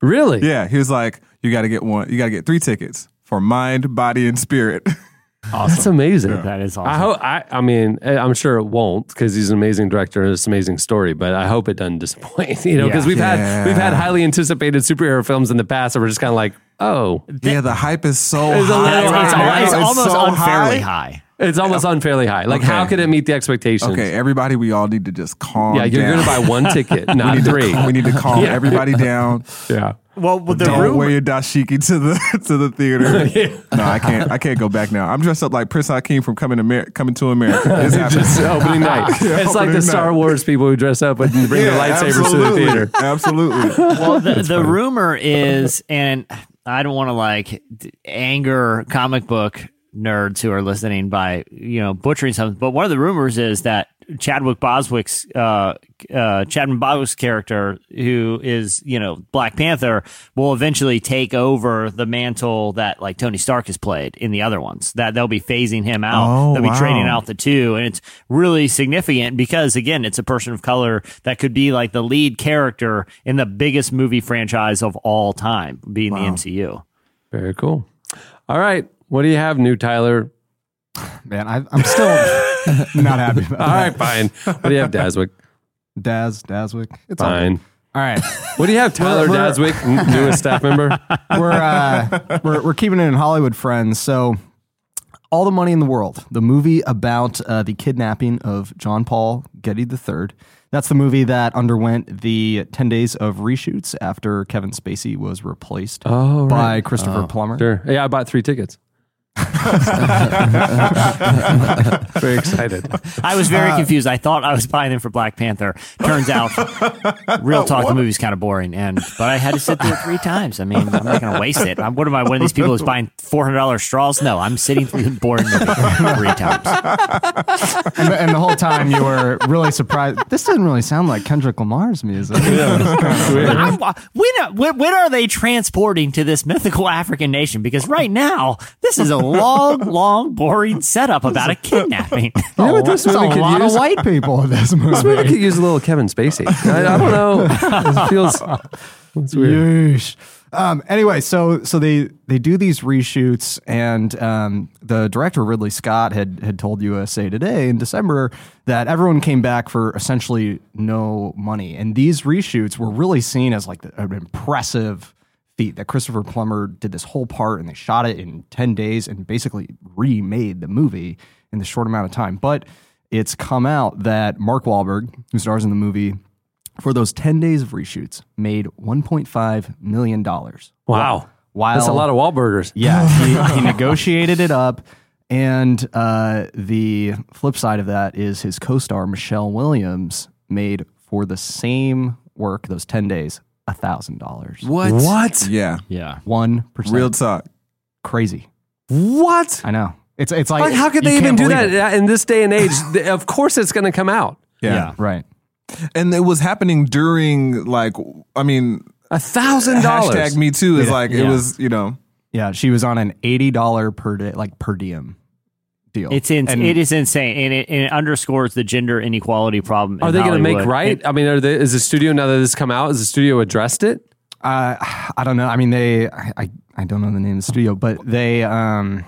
Really? Yeah, he was like, "You got to get one. You got to get three tickets for mind, body, and spirit." That's amazing. That is awesome. I hope. I, I mean, eh, I'm sure it won't because he's an amazing director and it's an amazing story. But I hope it doesn't disappoint. You know, because Yeah. we've had we've had highly anticipated superhero films in the past that were just kind of like, oh, yeah, the hype is so It's a high. little it's, high. it's It's almost so unfairly high. high. it's almost unfairly high. Like, how Okay. could it meet the expectations? Okay, everybody, we all need to just calm. Yeah, you're down. gonna buy one ticket, We not need, three. To, we need to calm Yeah. everybody down. yeah. Well, the Don't rumor, wear your dashiki to the to the theater. No, I can't. I can't go back now. I'm dressed up like Prince Hakeem from coming to Amer- coming to America. It's happening. Just opening night. Yeah, it's like opening the Star. Wars people who dress up and bring their Yeah, lightsabers to the absolutely. theater. Absolutely. well, the, the rumor is, and I don't want to like anger comic book nerds who are listening by you know butchering something, but one of the rumors is that Chadwick Boswick's uh, uh, Chadwick Boswick's character, who is you know Black Panther, will eventually take over the mantle that like Tony Stark has played in the other ones. That they'll be phasing him out. Oh, they'll be wow. trading out the two, and it's really significant because again, it's a person of color that could be like the lead character in the biggest movie franchise of all time, being the MCU. Very cool. All right. What do you have, new Tyler? Man, I, I'm still not happy about that All right, fine. What do you have, Daswick? Daz, Daswick. It's all Fine. good. All right. What do you have, Tyler We're- Daswick, n- newest staff member? we're, uh, we're we're keeping it in Hollywood, friends. So, all the money in the world, the movie about uh, the kidnapping of John Paul Getty III. That's the movie that underwent the ten days of reshoots after Kevin Spacey was replaced Oh, by right. Christopher Plummer. Sure. Yeah, I bought three tickets. Very excited. I was very uh, confused. I thought I was buying them for Black Panther. Turns out, real talk, the movie's kind of boring. And but I had to sit through it three times. I mean, I'm not going to waste it. I'm, what am I? One of these people who's buying four hundred dollars straws? No, I'm sitting through the boring movie three times. and, the, and the whole time you were really surprised. This doesn't really sound like Kendrick Lamar's music. I'm, uh, when, uh, when when are they transporting to this mythical African nation? Because right now, this is a long, long, boring setup about a kidnapping. You know what this a movie could lot use? of white people in this movie. This movie could use a little Kevin Spacey. I, I don't know. It feels. It's weird. Yeesh. Um, anyway, so so they they do these reshoots, and um, the director Ridley Scott had had told USA Today in December that everyone came back for essentially no money, and these reshoots were really seen as like the, an impressive feat that Christopher Plummer did this whole part, and they shot it in ten days and basically remade the movie in the short amount of time. But it's come out that Mark Wahlberg, who stars in the movie, for those 10 days of reshoots made $1.5 million. Wow. While, That's a lot of Wahlburgers. Yeah, he, he negotiated it up. And uh, the flip side of that is his co star, Michelle Williams, made for the same work, those 10 days, $1,000. What? What? Yeah. Yeah. 1%. Real talk. crazy. What? I know. It's, it's like, Like, how could you they even can't do believe that it. in this day and age? Th- of course, it's going to come out. Yeah. Right. And it was happening during like I mean A thousand hashtag dollars. me too is like it Yeah. was, you know. Yeah, she was on an $80 per day, like per diem deal. It's in, And- it is insane, and it, and it underscores the gender inequality problem. in Are they going to make right? It- I mean, are they, is the studio now that this come out? Has the studio addressed it? Uh, I don't know. I mean, they. I, I, I don't know the name of the studio, but they. Um,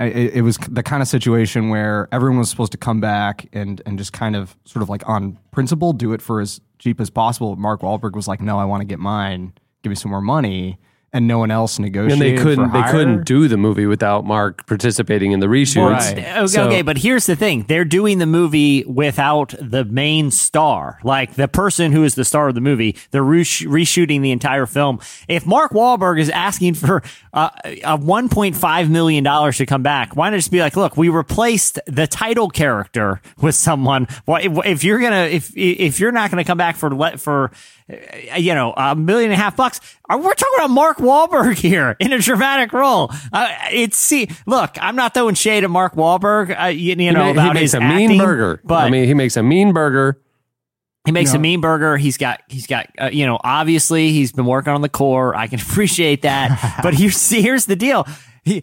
It, it was the kind of situation where everyone was supposed to come back and and just kind of sort of like on principle do it for as cheap as possible. Mark Wahlberg was like, "No, I want to get mine. Give me some more money." And no one else And they couldn't for they couldn't do the movie without Mark participating in the reshoots. Right. Okay, So- okay, but here's the thing: they're doing the movie without the main star, like the person who is the star of the movie. They're resh- reshooting the entire film. If Mark Wahlberg is asking for uh, a 1.5 million dollars to come back, why not just be like, "Look, we replaced the title character with someone." Why, if, if you're gonna, if if you're not gonna come back for let for, you know, a million and a half bucks, uh, we're talking about Mark Wahlberg here in a dramatic role. Uh, it's see, look, I'm not throwing shade at Mark Wahlberg. Uh, you, you He, know he about makes his a acting, mean burger. but I mean, he makes a mean burger. he makes No. a mean burger. He's got, he's got, uh, you know, obviously he's been working on the core. I can appreciate that. but here's, here's the deal. He,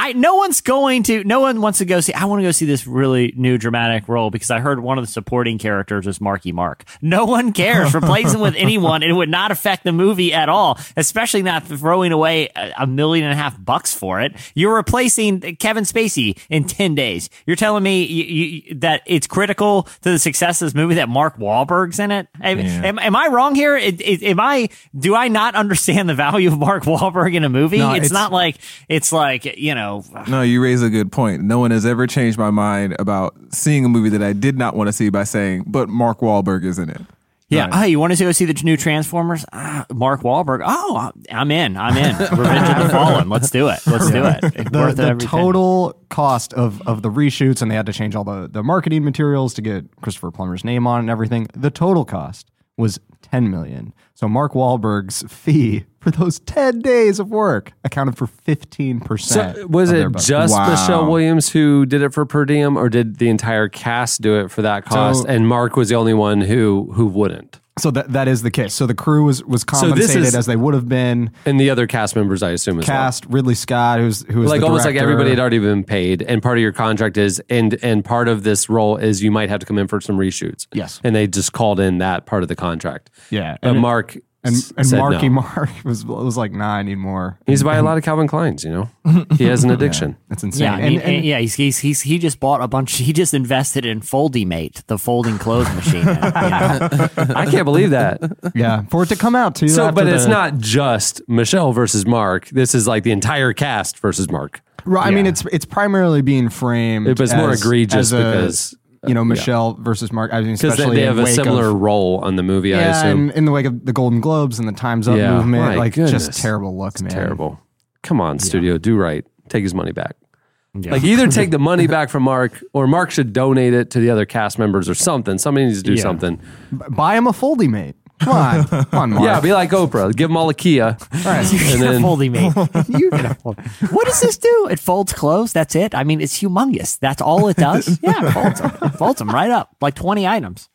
I, no one's going to, no one wants to go see, I want to go see this really new dramatic role because I heard one of the supporting characters was Marky Mark. No one cares. Replace him with anyone. and It would not affect the movie at all, especially not throwing away a, a million and a half bucks for it. You're replacing Kevin Spacey in 10 days. You're telling me you, you, that it's critical to the success of this movie that Mark Wahlberg's in it? I- am, am I wrong here? It, it, am I, do I not understand the value of Mark Wahlberg in a movie? No, it's, it's- not like, it's like, you know, No, you raise a good point. No one has ever changed my mind about seeing a movie that I did not want to see by saying, but Mark Wahlberg is in it. Yeah. Hey, you want to go see the new Transformers? Ah, Mark Wahlberg. Oh, I'm in. I'm in. Revenge of the Fallen. Let's do it. Let's do it. It's the, worth the total cost of, of the reshoots and they had to change all the, the marketing materials to get Christopher Plummer's name on it and everything. The total cost was 10 million. So Mark Wahlberg's fee for those 10 days of work accounted for 15%. So was it just Wow. Michelle Williams who did it for per diem, or did the entire cast do it for that cost? So- and Mark was the only one who who wouldn't. So that that is the case. So the crew was was compensated is- as they would have been. And the other cast members, I assume, as Cast Ridley Scott, who's who was. Like almost like everybody had already been paid, and part of your contract is, and and part of this role is you might have to come in for some reshoots. Yes. and they just called in that part of the contract. Yeah, but and it- Mark and and said Marky no. Mark was was like, nah, I need more. He's by a lot of Calvin Kleins, you know. He has an addiction. That's insane. Yeah, I And- mean, and- yeah, he's, he's he's he just bought a bunch. He just invested in FoldiMate, the folding clothes machine. you know? I can't believe that. yeah, for it to come out too. So, after but it's the- not just Michelle versus Mark. This is like the entire cast versus Mark. Right. I mean, Yeah. it's it's primarily being framed. It was more egregious as a, because you know Michelle versus Mark. I mean, especially they, they have a similar Of, role on the movie. I yeah, assume. in, in the wake of the Golden Globes and the Times Up Yeah, movement, like goodness. just terrible look, man. Terrible. Come on, studio, do right. Take his money back. Like either take the money back from Mark, or Mark should donate it to the other cast members or something. Somebody needs to do Yeah. something. Buy him a FoldiMate. Come on, come on, Mark. Yeah, be like Oprah. Give them all a Kia. Right. You And get a then- FoldiMate. You get a fold- What does this do? It folds clothes. That's it. I mean, it's humongous. That's all it does. Yeah, it folds them. It folds them right up, like twenty items.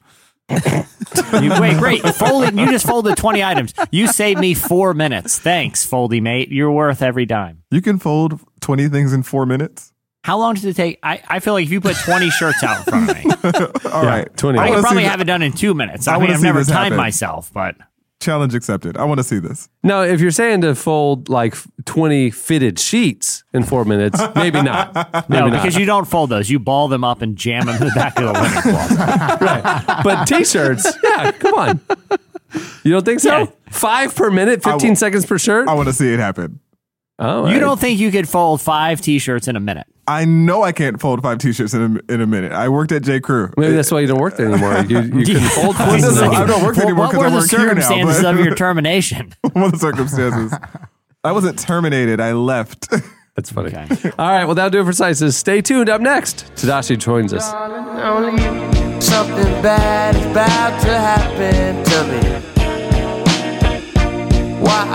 you, wait, great. Folding. You just folded twenty items. You saved me four minutes. Thanks, FoldiMate. You're worth every dime. You can fold 20 things in four minutes. How long does it take? I, I feel like if you put 20 shirts out in front of me, All right, 20. I wanna could see probably the- have it done in two minutes. I, I mean, wanna I've see never this timed happen. myself, but Challenge accepted. I want to see this. Now, if you're saying to fold like 20 fitted sheets in four minutes, maybe not. Maybe no, not. because you don't fold those. You ball them up and jam them in the back of the linen closet. But t-shirts, yeah, come on. You don't think so? Yeah. Five per minute, 15 will- seconds per shirt? I want to see it happen. Oh, You I- don't think you could fold five t-shirts in a minute? I know I can't fold five t-shirts in a, in a minute. I worked at J. Crew. Maybe that's why you don't work there anymore. You, you couldn't fold Well, no, no, I don't work Well, anymore what 'cause were I the work here now, circumstances of your termination? what of the circumstances. I wasn't terminated. I left. That's funny. Okay. All right, well, that'll do it for Slices. Stay tuned. Up next, Tedashii joins us. Something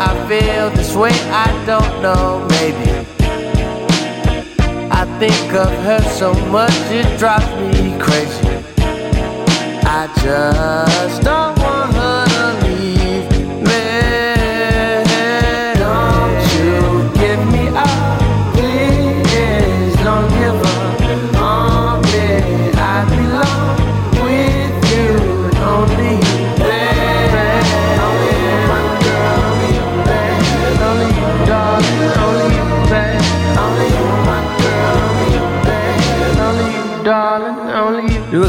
I feel this way, I don't know, maybe. I think of her so much, it drives me crazy. I just don't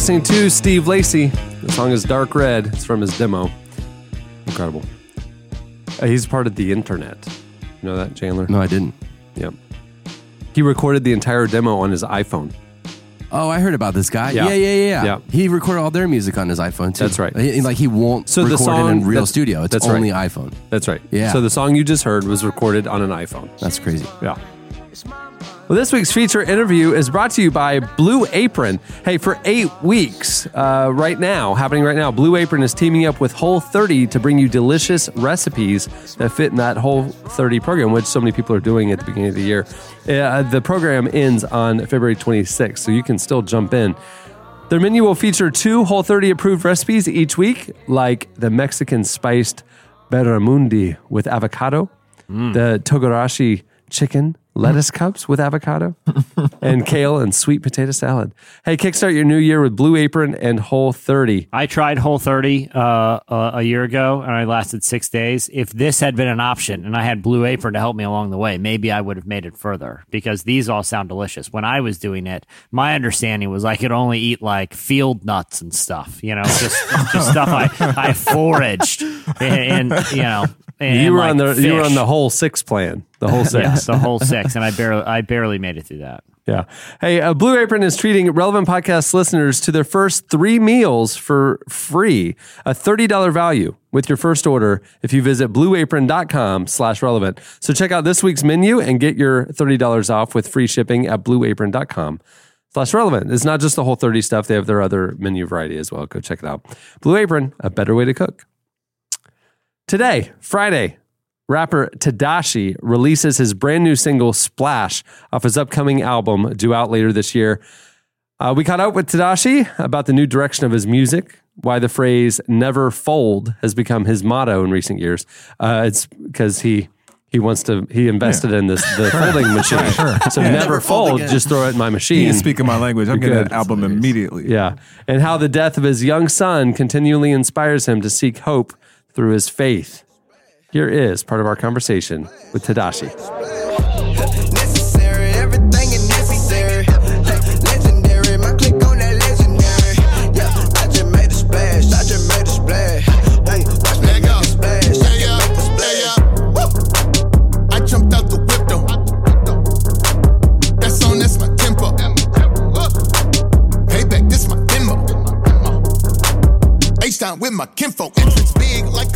listening to Steve Lacy. The song is Dark Red. It's from his demo. Incredible. Uh, he's part of the internet. You know that, Chandler? No, I didn't. Yep. He recorded the entire demo on his iPhone. Oh, I heard about this guy. Yeah. Yeah, yeah, yeah. yeah. He recorded all their music on his iPhone too. That's right. He- like he won't So the record song- it in real studio. It's that's right. only iPhone. That's right. Yeah. So the song you just heard was recorded on an iPhone. That's crazy. Yeah. Well, this week's feature interview is brought to you by Blue Apron. Hey, for eight weeks, uh, right now, happening right now, Blue Apron is teaming up with Whole 30 to bring you delicious recipes that fit in that Whole 30 program, which so many people are doing at the beginning of the year. Uh, the program ends on February 26th, so you can still jump in. Their menu will feature two Whole 30 approved recipes each week, like the Mexican spiced barramundi with avocado, the togarashi chicken lettuce cups with avocado, and kale and sweet potato salad. Hey, kickstart your new year with Blue Apron and Whole 30. I tried Whole 30 uh, uh, a year ago and I lasted six days. If this had been an option and I had Blue Apron to help me along the way, maybe I would have made it further because these all sound delicious. When I was doing it, my understanding was I could only eat like field nuts and stuff, you know, just, just stuff I, I foraged and, and, you know, and you were like on the you were on the whole six plan, the whole six. Yes, the whole six, and I barely, I barely made it through that. Yeah. Hey, uh, Blue Apron is treating relevant podcast listeners to their first three meals for free, a $30 value with your first order if you visit blueapron.com slash relevant. So check out this week's menu and get your $30 off with free shipping at blueapron.com slash relevant. It's not just the whole 30 stuff. They have their other menu variety as well. Go check it out. Blue Apron, a better way to cook. Today, Friday, rapper Tedashii releases his brand new single Splash off his upcoming album due out later this year. Uh, we caught up with Tedashii about the new direction of his music, why the phrase never fold has become his motto in recent years. Uh, it's because he he wants to he invested in this the folding machine. So never fold, just throw it in my machine. He is speaking my language. I'm getting Good. that album immediately. Yeah. And how the death of his young son continually inspires him to seek hope through his faith. Here is part of our conversation with Tedashii. necessary. Everything is necessary. Legendary, my click on that legendary. Yeah, I just made a splash. I just made a splash. Hey, watch me make a splash. I just make a splash. I jumped out the whip though. That song, that's my tempo. Payback, this my demo. H down with my kinfolk. Entrance big like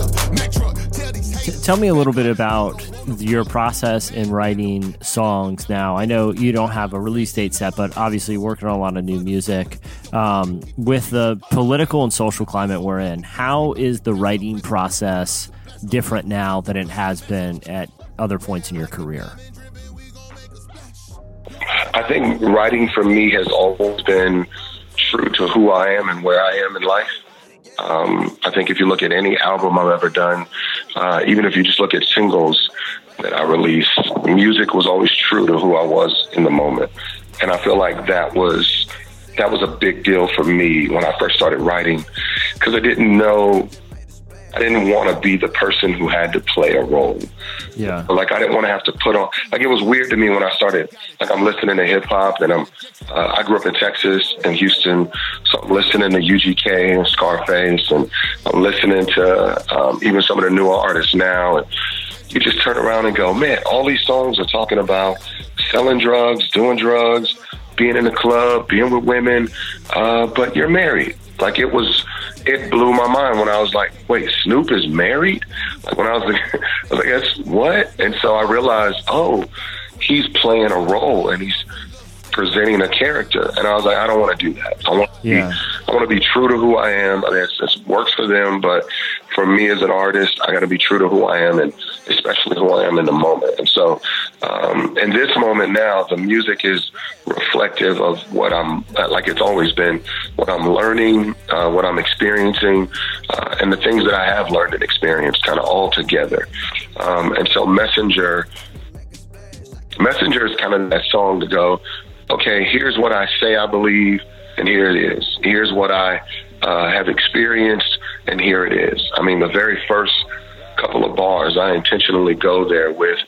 Tell me a little bit about your process in writing songs now. I know you don't have a release date set, but obviously working on a lot of new music. Um, with the political and social climate we're in, how is the writing process different now than it has been at other points in your career? I think writing for me has always been true to who I am and where I am in life. Um, I think if you look at any album I've ever done, uh, even if you just look at singles that I released, music was always true to who I was in the moment, and I feel like that was that was a big deal for me when I first started writing because I didn't know I didn't want to be the person who had to play a role. Yeah. Like I didn't want to have to put on. Like it was weird to me when I started. Like I'm listening to hip hop, and I'm. Uh, I grew up in Texas and Houston, so I'm listening to UGK and Scarface, and I'm listening to um, even some of the newer artists now. And you just turn around and go, man, all these songs are talking about selling drugs, doing drugs, being in the club, being with women, uh, but you're married. Like it was, it blew my mind when I was like, wait, Snoop is married? Like when I was, like, I was like, that's what? And so I realized, oh, he's playing a role and he's presenting a character. And I was like, I don't want to do that. I want to Yeah. be, I want to be true to who I am. I mean, it's, it works for them, but for me as an artist, I got to be true to who I am and especially who I am in the moment. And so, um, in this moment now, the music is reflective of what I'm like. It's always been what I'm learning, uh, what I'm experiencing, uh, and the things that I have learned and experienced, kind of all together. Um, and so, Messenger, Messenger is kind of that song to go. Okay, here's what I say I believe, and here it is. Here's what I uh, have experienced, and here it is. I mean, the very first couple of bars, I intentionally go there with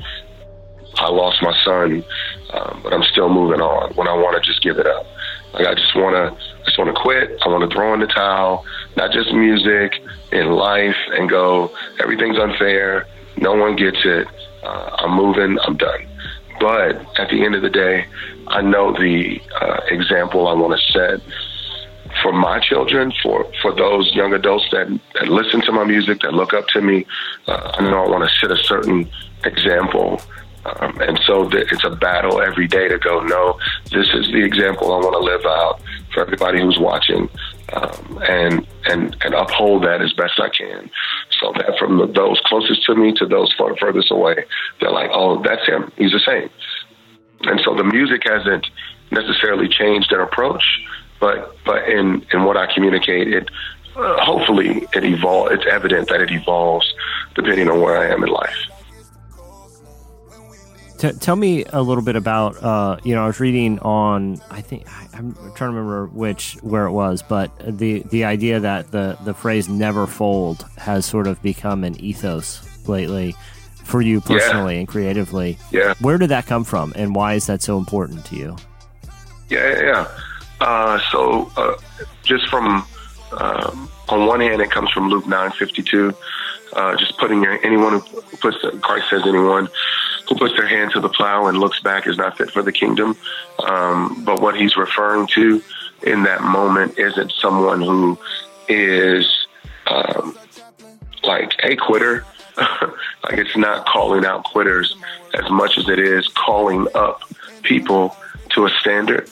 I lost my son, um, but I'm still moving on when I want to just give it up. Like I just want to just want to quit. I want to throw in the towel, not just music, in life, and go, everything's unfair. No one gets it. Uh, I'm moving. I'm done. But at the end of the day, I know the uh, example I want to set for my children, for, for those young adults that, that listen to my music, that look up to me. Uh, I know I want to set a certain example. Um, and so th- it's a battle every day to go, no, this is the example I want to live out for everybody who's watching um, and, and, and uphold that as best I can. So that from those closest to me to those far, furthest away, they're like, oh, that's him. He's the same. And so the music hasn't necessarily changed in approach, but but in in what I communicate, it uh, hopefully it evolve. It's evident that it evolves depending on where I am in life. T- tell me a little bit about uh, you know I was reading on I think I'm trying to remember which where it was, but the the idea that the the phrase "never fold" has sort of become an ethos lately for you personally Yeah. and creatively. Yeah. Where did that come from, and why is that so important to you? Yeah, yeah. yeah. Uh, so uh, just from um, on one hand, it comes from Luke nine fifty two. Uh, just putting your anyone who puts Christ says anyone who puts their hand to the plow and looks back is not fit for the kingdom. Um, but what he's referring to in that moment isn't someone who is um, like a quitter. like it's not calling out quitters as much as it is calling up people to a standard.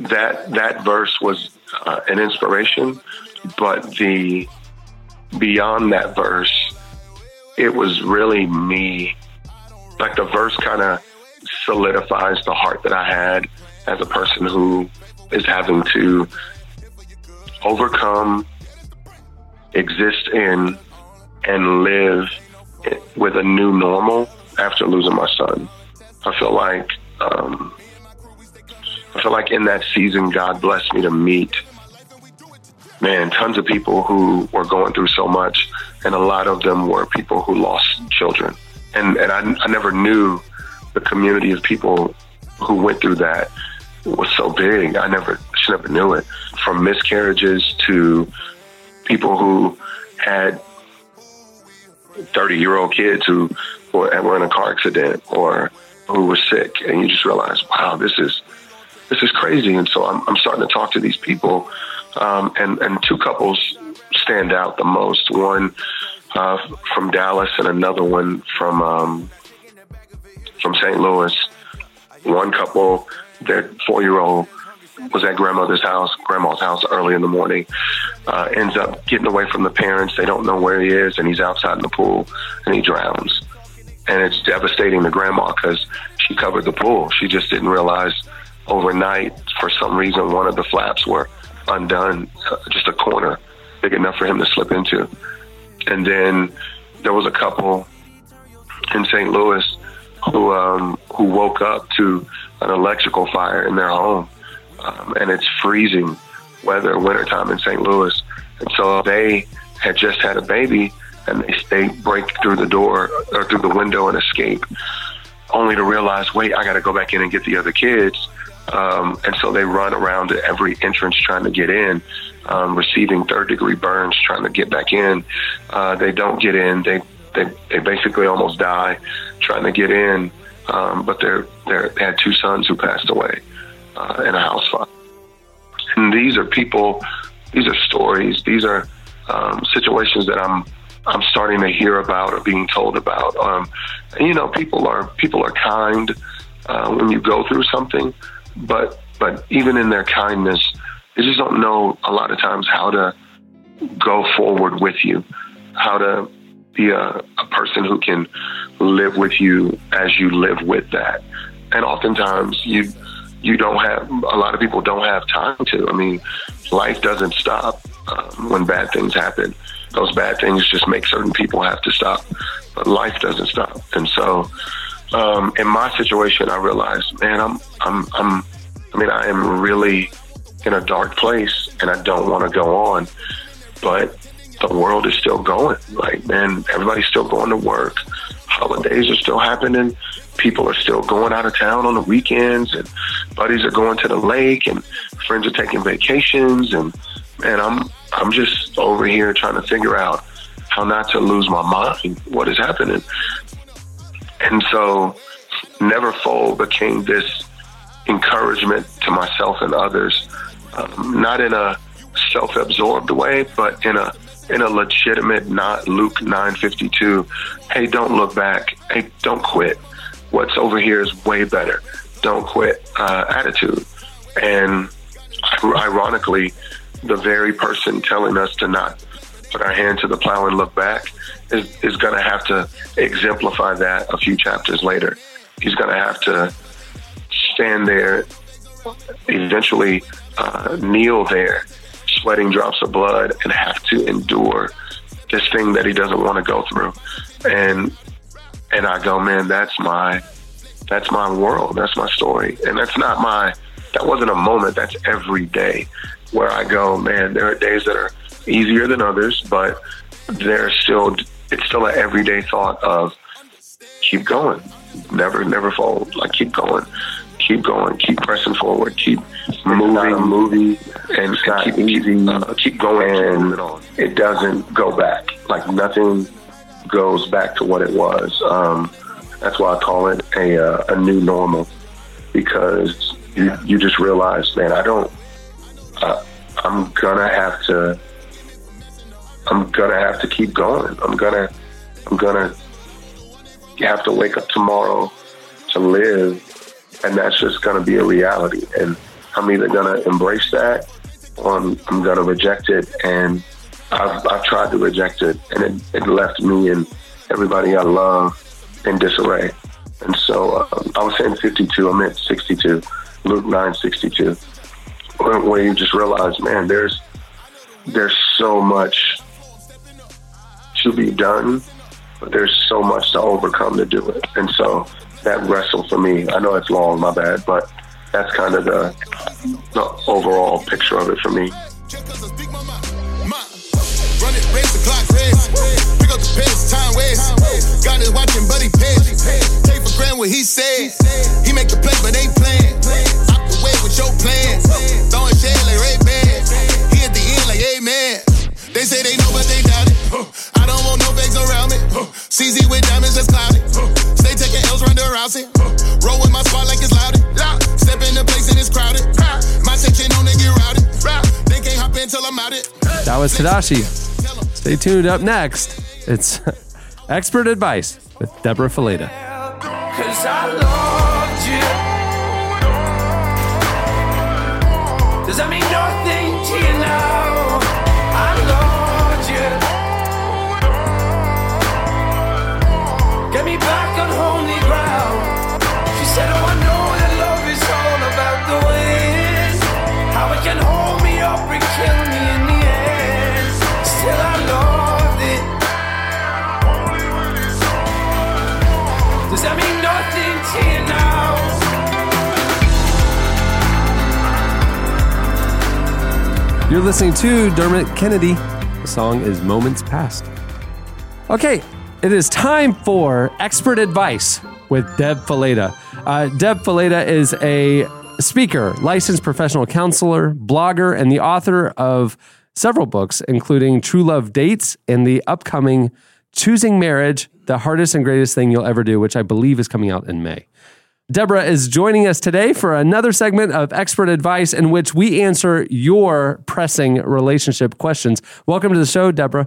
That that verse was uh, an inspiration, but the beyond that verse, it was really me. Like the verse kind of solidifies the heart that I had as a person who is having to overcome, exist in, and live with a new normal after losing my son. I feel like um, I feel like in that season, God blessed me to meet man tons of people who were going through so much, and a lot of them were people who lost children, and and I, I never knew the community of people who went through that was so big. I never she never knew it. From miscarriages to people who had 30 year old kids who were, were in a car accident or who were sick and you just realize wow this is this is crazy and so i'm, I'm starting to talk to these people um, and and two couples stand out the most one uh, from dallas and another one from um, from st louis one couple their four year old was at grandmother's house, grandma's house early in the morning. Uh, ends up getting away from the parents. They don't know where he is, and he's outside in the pool, and he drowns. And it's devastating to grandma because she covered the pool. She just didn't realize overnight, for some reason, one of the flaps were undone, uh, just a corner big enough for him to slip into. And then there was a couple in St. Louis who um, who woke up to an electrical fire in their home um, and it's freezing weather, wintertime in St. Louis. And so they had just had a baby and they, they break through the door or through the window and escape, only to realize, wait, I got to go back in and get the other kids. Um, and so they run around to every entrance trying to get in, um, receiving third degree burns, trying to get back in. Uh, they don't get in. They, they, they basically almost die trying to get in. Um, but they're, they're, they had two sons who passed away uh, in a house fire. And these are people, these are stories, these are um, situations that I'm I'm starting to hear about or being told about. Um, and, you know, people are people are kind uh, when you go through something, but but even in their kindness, they just don't know a lot of times how to go forward with you, how to be a, a person who can live with you as you live with that. And oftentimes you you don't have a lot of people don't have time to. I mean, life doesn't stop um, when bad things happen. Those bad things just make certain people have to stop, but life doesn't stop. And so, um, in my situation, I realized, man, I'm I'm I'm. I mean, I am really in a dark place, and I don't want to go on, but the world is still going. Like, man, everybody's still going to work. holidays are still happening. People are still going out of town on the weekends, and buddies are going to the lake, and friends are taking vacations, and man, I'm I'm just over here trying to figure out how not to lose my mind. What is happening? And so, Never Fold became this encouragement to myself and others, um, not in a self-absorbed way, but in a in a legitimate, not Luke nine fifty two. Hey, don't look back. Hey, don't quit. What's over here is way better. Don't quit. Uh, attitude, and ironically, the very person telling us to not put our hand to the plow and look back is, is going to have to exemplify that a few chapters later. He's going to have to stand there, eventually uh, kneel there, sweating drops of blood, and have to endure this thing that he doesn't want to go through. And and I go, man, that's my that's my world. That's my story. And that's not my that wasn't a moment. That's every day where I go, man. There are days that are easier than others, but there's still it's still an everyday thought of keep going, never never fold. Like keep going, keep going, keep pressing forward, keep moving, a movie, and, and keep easy, uh, keep going, and it doesn't go back. Like nothing goes back to what it was. Um, that's why I call it a uh, a new normal because you you just realize, man, I don't. Uh, I'm gonna have to. I'm gonna have to keep going. I'm gonna. I'm gonna have to wake up tomorrow to live, and that's just gonna be a reality. And I'm either gonna embrace that, or I'm, I'm gonna reject it. And I've, I've tried to reject it, and it, it left me and everybody I love in disarray. And so um, I was saying 52, I meant 62, Luke 9, 62, where, where you just realize, man, there's there's so much to be done, but there's so much to overcome to do it. And so that wrestle for me, I know it's long, my bad, but that's kind of the, the overall picture of it for me. What he said. He make the play, but ain't playing. With your. Throwing shade like Ray. He at the end like. They say they know, but they doubt CZ with diamonds that's clouded. Stay taking L's, run the rousey. Roll with my spot like it's loud. Step in the place and it's crowded. My section on they get routed. They can't hop in till I'm out it. That was Tedashii. Stay tuned. Up next, it's expert advice with Debra Fileta. Cause I loved you. You're listening to Dermot Kennedy. The song is Moments Passed. Okay, it is time for expert advice with Deb Fileta. Uh, Deb Fileta is a speaker, licensed professional counselor, blogger, and the author of several books, including True Love Dates and the upcoming Choosing Marriage, the hardest and greatest thing you'll ever do, which I believe is coming out in May. Debra is joining us today for another segment of expert advice in which we answer your pressing relationship questions. Welcome to the show, Debra.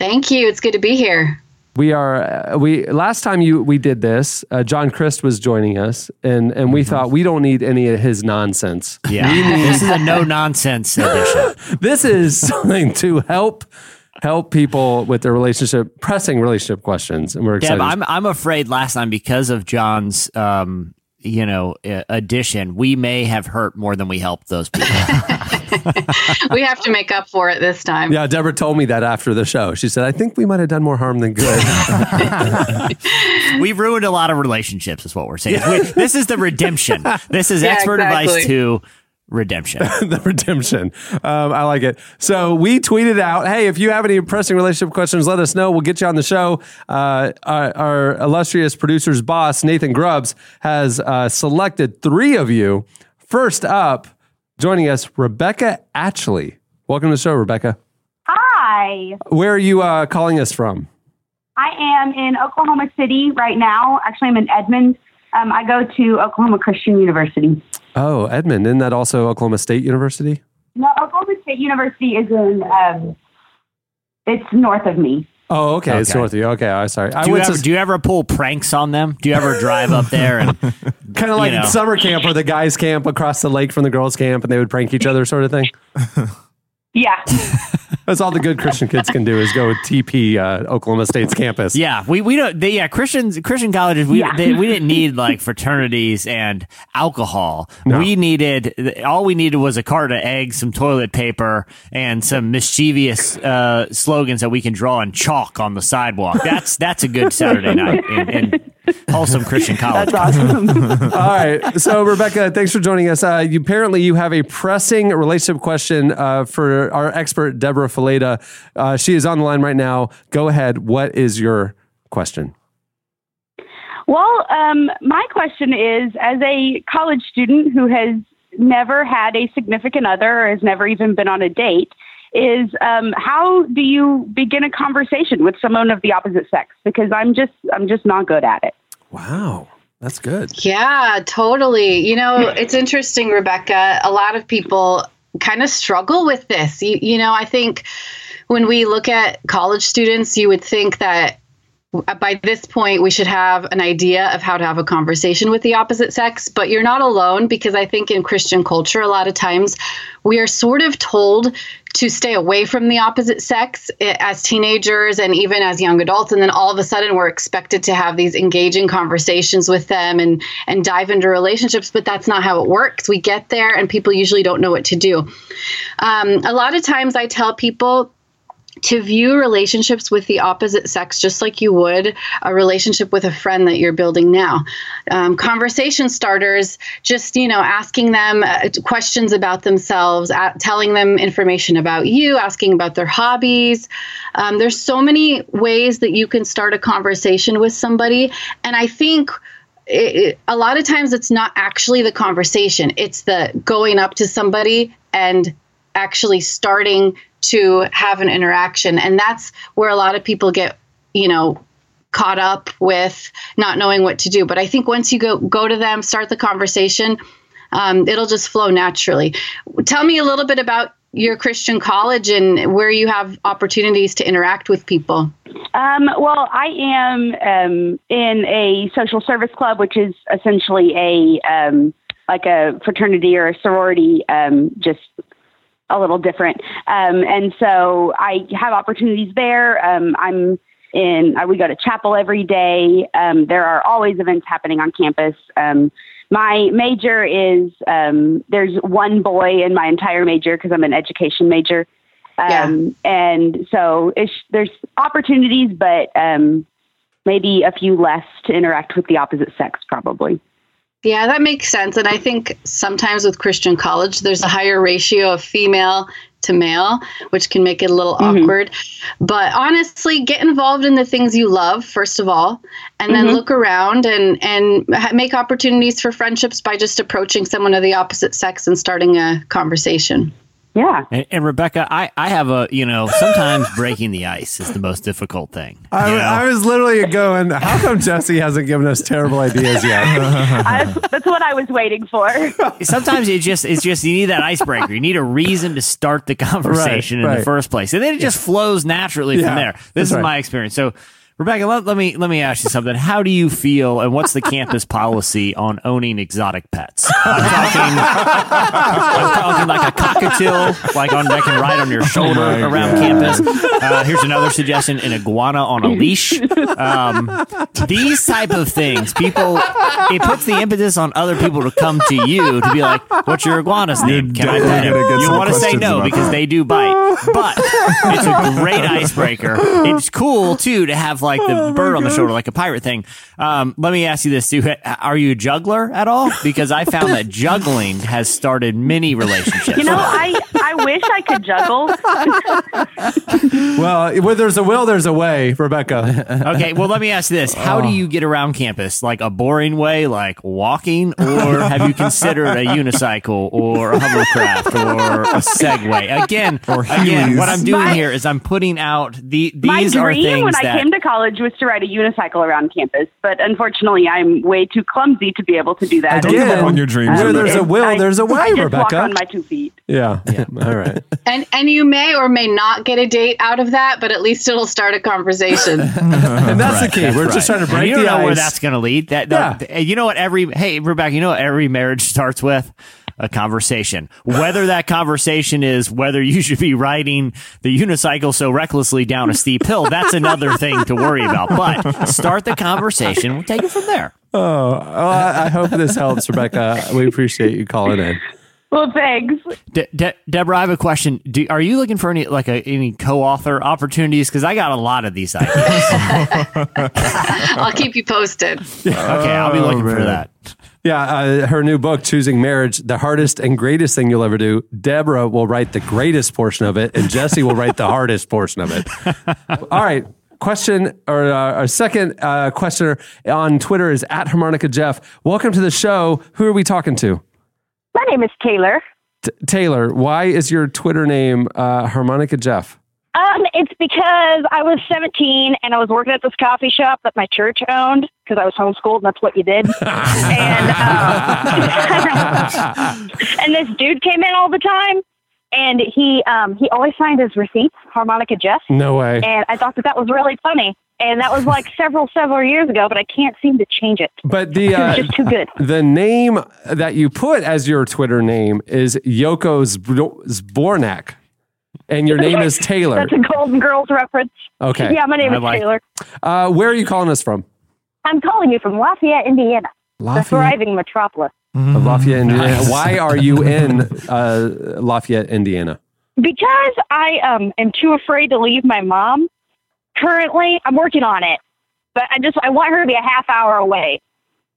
Thank you. It's good to be here. We are uh, we last time you we did this. Uh, John Christ was joining us, and and we thought we don't need any of his nonsense. Yeah, this is a no nonsense edition. this is something to help help people with their relationship pressing relationship questions, and we're excited. Deb, I'm I'm afraid last time because of John's um you know uh, addition, we may have hurt more than we helped those people. we have to make up for it this time. Yeah, Debra told me that after the show. She said, "I think we might have done more harm than good." We've ruined a lot of relationships, is what we're saying. We- this is the redemption. This is Yeah, expert advice exactly. to redemption. the redemption. Um, I like it. So we tweeted out, hey, if you have any pressing relationship questions, let us know. We'll get you on the show. Uh, our, our illustrious producer's boss, Nathan Grubbs, has uh, selected three of you. First up, joining us, Rebecca Atchley. Welcome to the show, Rebecca. Hi, Where are you uh, calling us from? I am in Oklahoma City right now. Actually, I'm in Edmond. Um, I go to Oklahoma Christian University. Oh, Edmond. Isn't that also Oklahoma State University? No, Oklahoma State University is in. Um, it's north of me. Oh, okay. It's Okay. north of you. Okay, I'm sorry. I Do you, ever, to do you ever pull pranks on them? Do you ever drive up there and kind of like you know. summer camp or the guys' camp across the lake from the girls' camp, and they would prank each other, sort of thing. Yeah. That's all the good Christian kids can do is go TP uh, Oklahoma State's campus. Yeah, we we don't. They, yeah, Christians Christian colleges. We Yeah. they, we didn't need like fraternities and alcohol. We needed all we needed was a carton of eggs, some toilet paper, and some mischievous uh, slogans that we can draw in chalk on the sidewalk. That's that's a good Saturday night in, in wholesome Christian college. That's awesome. All right. So, Rebecca, thanks for joining us. Uh, you, apparently, you have a pressing relationship question uh, for our expert, Debra Fileta. Uh, she is on the line right now. Go ahead. What is your question? Well, um, my question is as a college student who has never had a significant other or has never even been on a date, is um, how do you begin a conversation with someone of the opposite sex? Because I'm just I'm just not good at it. Wow. That's good. Yeah, totally. You know, it's interesting, Rebecca. A lot of people kind of struggle with this. You, you know, I think when we look at college students, you would think that by this point we should have an idea of how to have a conversation with the opposite sex but you're not alone because i think in christian culture a lot of times we are sort of told to stay away from the opposite sex eh, as teenagers and even as young adults. And then all of a sudden we're expected to have these engaging conversations with them and and dive into relationships but that's not how it works. We get there and people usually don't know what to do. Um, a lot of times i tell people to view relationships with the opposite sex just like you would a relationship with a friend that you're building now. Um, conversation starters, just you know, asking them uh, questions about themselves, uh, telling them information about you, asking about their hobbies. Um, there's so many ways that you can start a conversation with somebody, and I think. It, it- a lot of times it's not actually the conversation it's the going up to somebody and actually starting to have an interaction. And that's where a lot of people get you know caught up with not knowing what to do. But i think once you go go to them start the conversation um, it'll just flow naturally. Tell me a little bit about your christian college and where you have opportunities to interact with people. Um, well, I am um, in a social service club, which is essentially a um, like a fraternity or a sorority, um, just a little different. Um, and so I have opportunities there. Um, I'm in. Uh, we go to chapel every day. Um, there are always events happening on campus. Um, my major is um, there's one boy in my entire major because I'm an education major. Um, And so it's, there's opportunities, but um, maybe a few less to interact with the opposite sex, probably. Yeah, that makes sense. And I think sometimes with Christian college, there's a higher ratio of female to male, which can make it a little awkward. But honestly, get involved in the things you love, first of all, and then Mhm. look around and, and make opportunities for friendships by just approaching someone of the opposite sex and starting a conversation. Yeah. And, and Rebecca, I, I have a, you know, sometimes breaking the ice is the most difficult thing. I, you know? I was literally going, how come Jesse hasn't given us terrible ideas yet? I, that's what I was waiting for. Sometimes it just it's just you need that icebreaker. You need a reason to start the conversation in right. the first place, and then it just flows naturally Yeah, from there. This is right. my experience. So, Rebecca, let, let me let me ask you something. How do you feel, and what's the campus policy on owning exotic pets? I'm talking, I'm talking like a cockatiel, like on that can ride on your shoulder my around God. campus. Uh, here's another suggestion: an iguana on a leash. Um, these type of things, people, it puts the impetus on other people to come to you to be like, "What's your iguana's name? Can I pet him?" You want to say no because that. they do bite, but it's a great icebreaker. It's cool too to have like the bird on the shoulder, like a pirate thing. Um, let me ask you this: too. Are you a juggler at all? Because I found that juggling has started many relationships. You know, I I wish I could juggle. Well, where there's a will, there's a way, Rebecca. okay, well, let me ask this: How do you get around campus? Like a boring way, like walking, or have you considered a unicycle or a hovercraft or a Segway? Again, or again, what I'm doing My- here is I'm putting out the these are things when I that came to college was to ride a unicycle around campus, but unfortunately, I'm way too clumsy to be able to do that. Don't give Again, up on your dreams. Where there's a will, I- there's a way, I just walk Rebecca. on my two feet. Yeah. All right. And and you may or may not get a date out of that, but at least it'll start a conversation. and that's the key. That's We're right. just trying to And break you don't the know ice. where that's going to lead. That, that- you know what every hey Rebecca, you know what every marriage starts with a conversation. Whether that conversation is whether you should be riding the unicycle so recklessly down a steep hill, that's another thing to worry about. But start the conversation. We'll take it from there. Oh, well, I I hope this helps, Rebecca. We appreciate you calling in. Well, thanks. De- De- Debra, I have a question. Do, are you looking for any like a, any co-author opportunities? Because I got a lot of these ideas. I'll keep you posted. okay, I'll be looking for oh, that. Yeah, uh, her new book, Choosing Marriage, the hardest and greatest thing you'll ever do. Debra will write the greatest portion of it, and Jesse will write the hardest portion of it. All right. Question or uh, our second uh, questioner on Twitter is at Harmonica Jeff. Welcome to the show. Who are we talking to? My name is Taylor. T- Taylor. Why is your Twitter name uh, Harmonica Jeff? Um, it's because I was 17 and I was working at this coffee shop that my church owned because I was homeschooled and that's what you did. and um, and this dude came in all the time and he um, he always signed his receipts Harmonica Jeff. No way. And I thought that that was really funny. And that was like several several years ago, but I can't seem to change it. But the uh, it's just too good. the name that you put as your Twitter name is Yoko Zb- Zbornak, and your name is Taylor. That's a Golden Girls reference. Okay. Yeah, my name I is like- Taylor. Uh, where are you calling us from? I'm calling you from Lafayette, Indiana, the Lafayette? thriving metropolis. Of Lafayette, Indiana. Why are you in uh, Lafayette, Indiana? Because I um am too afraid to leave my mom. Currently, I'm working on it, but I just I want her to be a half hour away,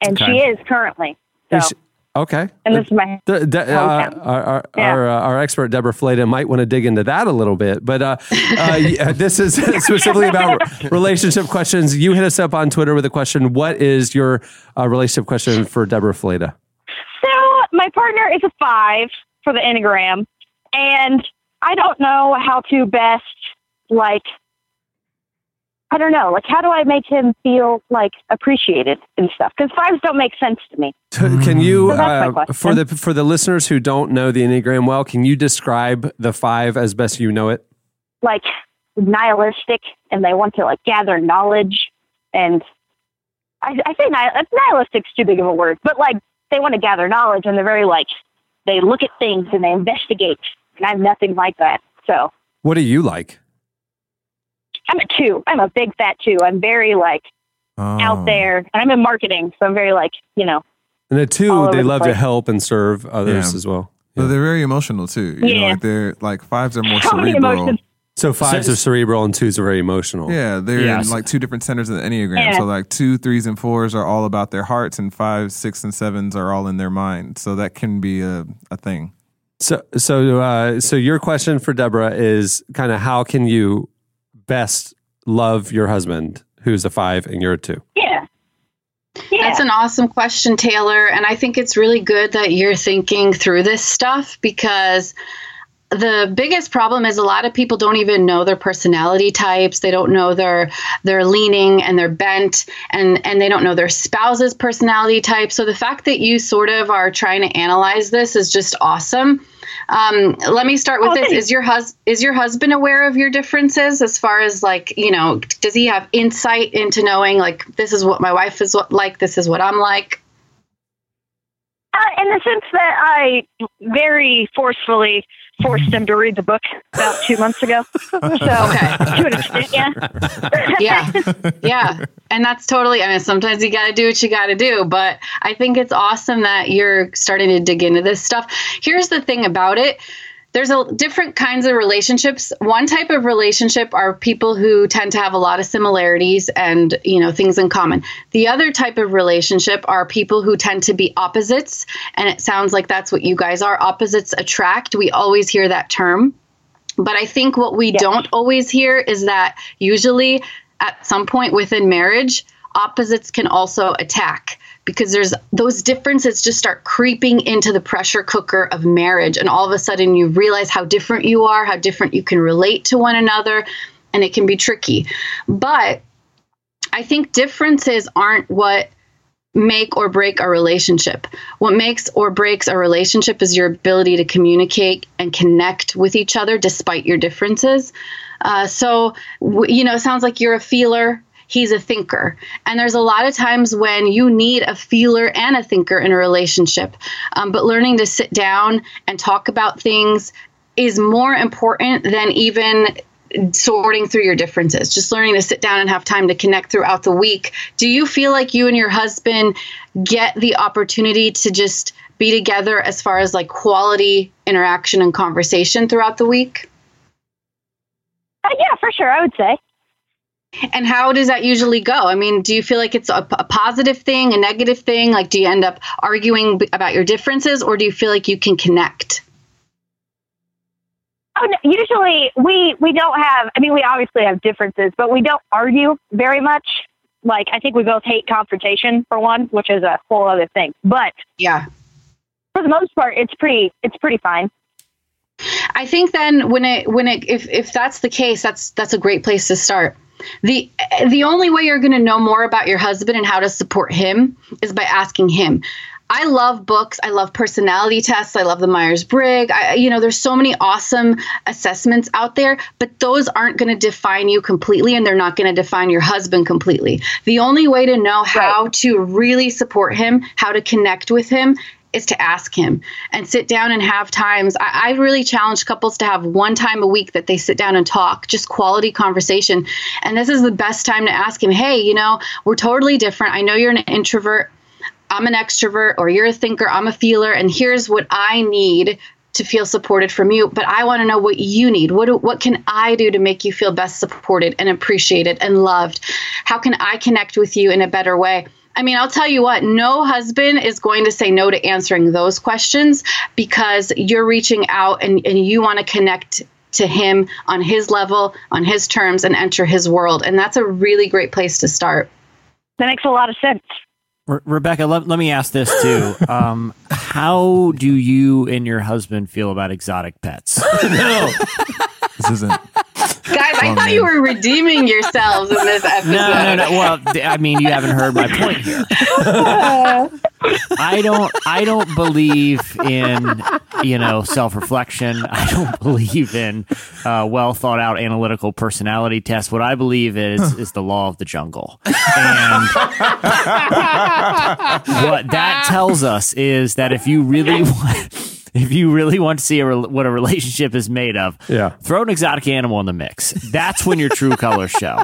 and she is currently. So, Is she- okay. and this is my The- uh, our our, Yeah. our, uh, our expert Debra Fileta might want to dig into that a little bit, but uh, uh, this is specifically about relationship questions. You hit us up on Twitter with a question. What is your uh, relationship question for Debra Fileta? So my partner is a five for the Enneagram, and I don't know how to best like. I don't know. Like, how do I make him feel like appreciated and stuff? Because fives don't make sense to me. Can you, So uh, for the for the listeners who don't know the Enneagram well, can you describe the five as best you know it? like nihilistic and they want to like gather knowledge and I, I say nihil- nihilistic's too big of a word, but like they want to gather knowledge and they're very like they look at things and they investigate and I'm nothing like that. So What do you like? I'm a two. I'm a big fat two. I'm very like Oh. out there and I'm in marketing, so I'm very like, you know, And the two, they the love to help and serve others Yeah. as well. But they're very emotional too. You know, Yeah. like they're like fives are more So cerebral. So fives So- are cerebral and twos are very emotional. Yeah, they're Yes. in like two different centers of the Enneagram. Yeah. So like two, threes, and fours are all about their hearts, and fives, six, and sevens are all in their mind. So that can be a, a thing. So so uh, so your question for Debra is kind of how can you best love your husband who's a five and you're a two? yeah. Yeah. That's an awesome question, Taylor. And I think it's really good that you're thinking through this stuff because the biggest problem is a lot of people don't even know their personality types. They don't know their their leaning and their bent and and they don't know their spouse's personality type. So the fact that you sort of are trying to analyze this is just awesome. Um, let me start with Oh, this: thanks. Is your hus- is your husband aware of your differences as far as like you know? Does he have insight into knowing like this is what my wife is what, like? This is what I'm like. Uh, in the sense that I very forcefully forced him to read the book about two months ago. So to an extent, yeah. yeah. Yeah. And that's totally i mean sometimes you got to do what you got to do but i think it's awesome that you're starting to dig into this stuff. Here's the thing about it there's a different kinds of relationships. One type of relationship are people who tend to have a lot of similarities and, you know, things in common. The other type of relationship are people who tend to be opposites, and it sounds like that's what you guys are. Opposites attract. We always hear that term. But I think what we don't always hear is that usually at some point within marriage, opposites can also attack because there's those differences just start creeping into the pressure cooker of marriage and all of a sudden you realize how different you are, how different you can relate to one another and it can be tricky. But I think differences aren't what make or break a relationship. What makes or breaks a relationship is your ability to communicate and connect with each other despite your differences. Uh, so, you know, it sounds like you're a feeler. He's a thinker. And there's a lot of times when you need a feeler and a thinker in a relationship. Um, but learning to sit down and talk about things is more important than even sorting through your differences, just learning to sit down and have time to connect throughout the week. Do you feel like you and your husband get the opportunity to just be together as far as like quality interaction and conversation throughout the week? Uh, yeah, for sure, I would say. And how does that usually go? I mean, do you feel like it's a, a positive thing, a negative thing? Like, do you end up arguing b- about your differences, or do you feel like you can connect? Oh, no, usually we we don't have. I mean, we obviously have differences, but we don't argue very much. Like, I think we both hate confrontation for one, which is a whole other thing. But yeah, for the most part, it's pretty it's pretty fine. I think then when it when it if if that's the case, that's that's a great place to start. The the only way you're going to know more about your husband and how to support him is by asking him. I love books. I love personality tests. I love the Myers Briggs. I, you know, there's so many awesome assessments out there, but those aren't going to define you completely, and they're not going to define your husband completely. The only way to know how to really support him, how to connect with him, is to ask him and sit down and have times. I, I really challenge couples to have one time a week that they sit down and talk, just quality conversation. And this is the best time to ask him, hey, you know, we're totally different. I know you're an introvert. I'm an extrovert, or you're a thinker, I'm a feeler, and here's what I need to feel supported from you. But I want to know what you need. What what can I do to make you feel best supported and appreciated and loved? How can I connect with you in a better way? I mean, I'll tell you what, no husband is going to say no to answering those questions because you're reaching out and, and you want to connect to him on his level, on his terms, and enter his world. And that's a really great place to start. That makes a lot of sense. Re- Rebecca, let, let me ask this too. Um, how do you and your husband feel about exotic pets? no. This isn't. Guys, I Oh, thought you were redeeming yourselves in this episode. No, no, no. Well, I mean, you haven't heard my point here. I don't. I don't believe in you know self reflection. I don't believe in uh, well thought out analytical personality tests. What I believe is is the law of the jungle, and what that tells us is that if you really want. If you really want to see a, rel- what a relationship is made of, yeah. throw an exotic animal in the mix. That's when your true colors show.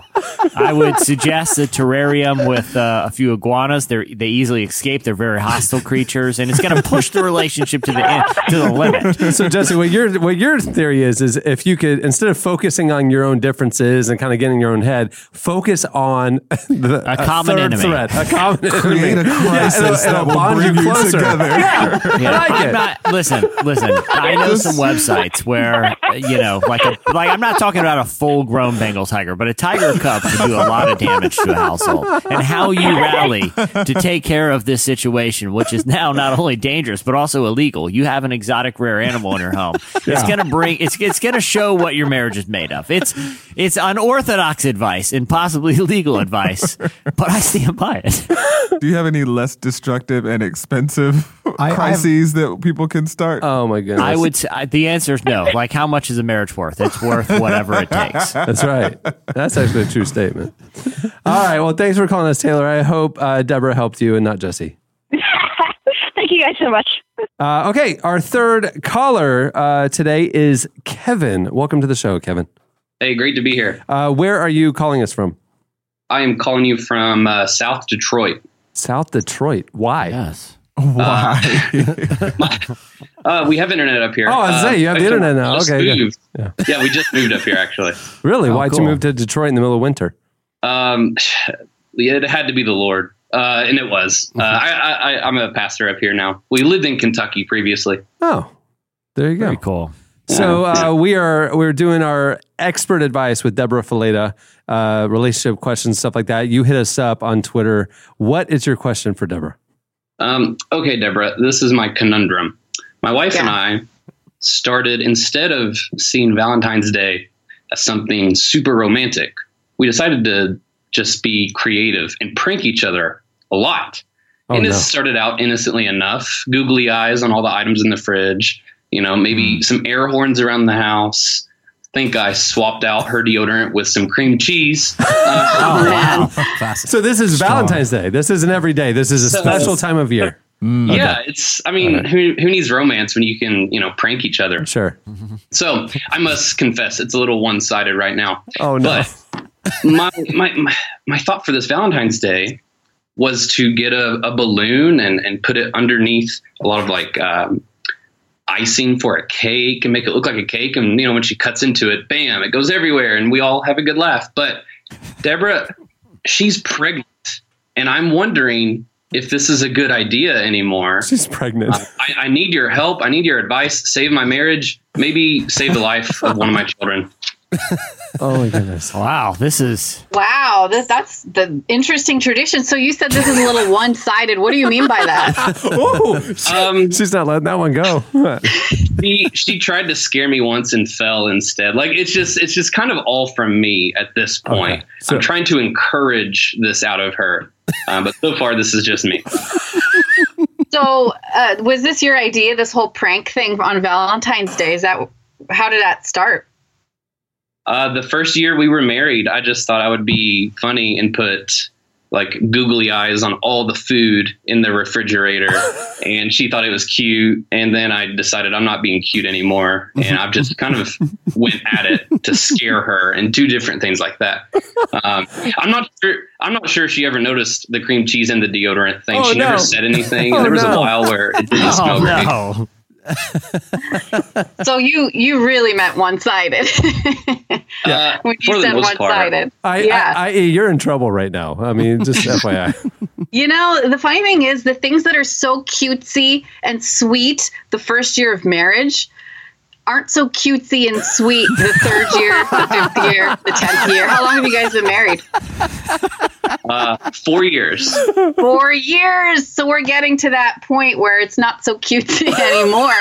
I would suggest a terrarium with uh, a few iguanas. They they easily escape. They're very hostile creatures, and it's going to push the relationship to the end, to the limit. so Jesse, what your what your theory is is if you could instead of focusing on your own differences and kind of getting your own head, focus on the, A common third enemy. threat, a common Create enemy. a crisis it'll- that it'll will bond bring you you closer. together. Yeah, Yeah, I like I'm it. not. Listen, listen. I know some websites where you know, like a like. I'm not talking about a full grown Bengal tiger, but a tiger cub can do a lot of damage to a household. And how you rally to take care of this situation, which is now not only dangerous but also illegal. You have an exotic rare animal in your home. It's gonna bring. It's it's gonna show what your marriage is made of. It's it's unorthodox advice and possibly illegal advice, but I stand by it. Do you have any less destructive and expensive crises that people can start? Oh my goodness! I would. Say, the answer is no. Like, how much is a marriage worth? It's worth whatever it takes. That's right. That's actually a true statement. All right. Well, thanks for calling us, Taylor. I hope uh, Debra helped you and not Jesse. Thank you guys so much. Uh, okay, our third caller uh, today is Kevin. Welcome to the show, Kevin. Hey, great to be here. Uh, where are you calling us from? I am calling you from uh, South Detroit. South Detroit. Why? Yes. Why? Uh, we have internet up here. Oh, I was uh, say, you have the internet now. Okay, good. Yeah. Yeah. we just moved up here actually. Really? Oh, Why'd cool. you move to Detroit in the middle of winter? Um, it had to be the Lord, uh, and it was. Mm-hmm. Uh, I, I, I, I'm a pastor up here now. We lived in Kentucky previously. Oh, there you go. Very cool. So uh, we are we're doing our expert advice with Debra Fileta, uh, relationship questions, stuff like that. You hit us up on Twitter. What is your question for Debra? Um, okay, Debra, this is my conundrum. My wife and I started, instead of seeing Valentine's Day as something super romantic, we decided to just be creative and prank each other a lot. Oh, and no. this started out innocently enough googly eyes on all the items in the fridge, you know, maybe Mm. some air horns around the house. Think I swapped out her deodorant with some cream cheese. Uh, So this is Valentine's Day. This isn't every day. This is a So- special time of year. Yeah, it's. I mean, who who needs romance when you can, you know, prank each other? Sure. So I must confess, it's a little one sided right now. Oh no. But my, my my my thought for this Valentine's Day was to get a, a balloon and and put it underneath a lot of like um, icing for a cake and make it look like a cake. And you know, when she cuts into it, bam, it goes everywhere, and we all have a good laugh. But Debra, she's pregnant, and I'm wondering if this is a good idea anymore. She's pregnant. Uh, I, I need your help. I need your advice. Save my marriage. Maybe save the life of one of my children. Oh my goodness! Wow, this is Wow, this that's the interesting tradition. So you said this is a little one-sided. What do you mean by that? oh, Um, she's not letting that one go. she she tried to scare me once and fell instead. Like it's just it's just kind of all from me at this point. Okay, so- I'm trying to encourage this out of her, um, but so far this is just me. So, uh, was this your idea? This whole prank thing on Valentine's Day? Is that how did that start? Uh, the first year we were married, I just thought I would be funny and put like googly eyes on all the food in the refrigerator, and she thought it was cute. And then I decided I'm not being cute anymore, and I've just kind of went at it to scare her and do different things like that. Um, I'm not sure. I'm not sure she ever noticed the cream cheese and the deodorant thing. Oh, she no. never said anything. Oh, there was no. a while where it didn't Oh, smell great. no. So you you really meant one-sided Uh, when you said one-sided. I, yeah. I, I, you're in trouble right now. I mean, just FYI. You know, the funny thing is, the things that are so cutesy and sweet the first year of marriage aren't so cutesy and sweet the third year, the fifth year, the tenth year. How long have you guys been married? Uh, four years. Four years. So we're getting to that point where it's not so cutesy anymore.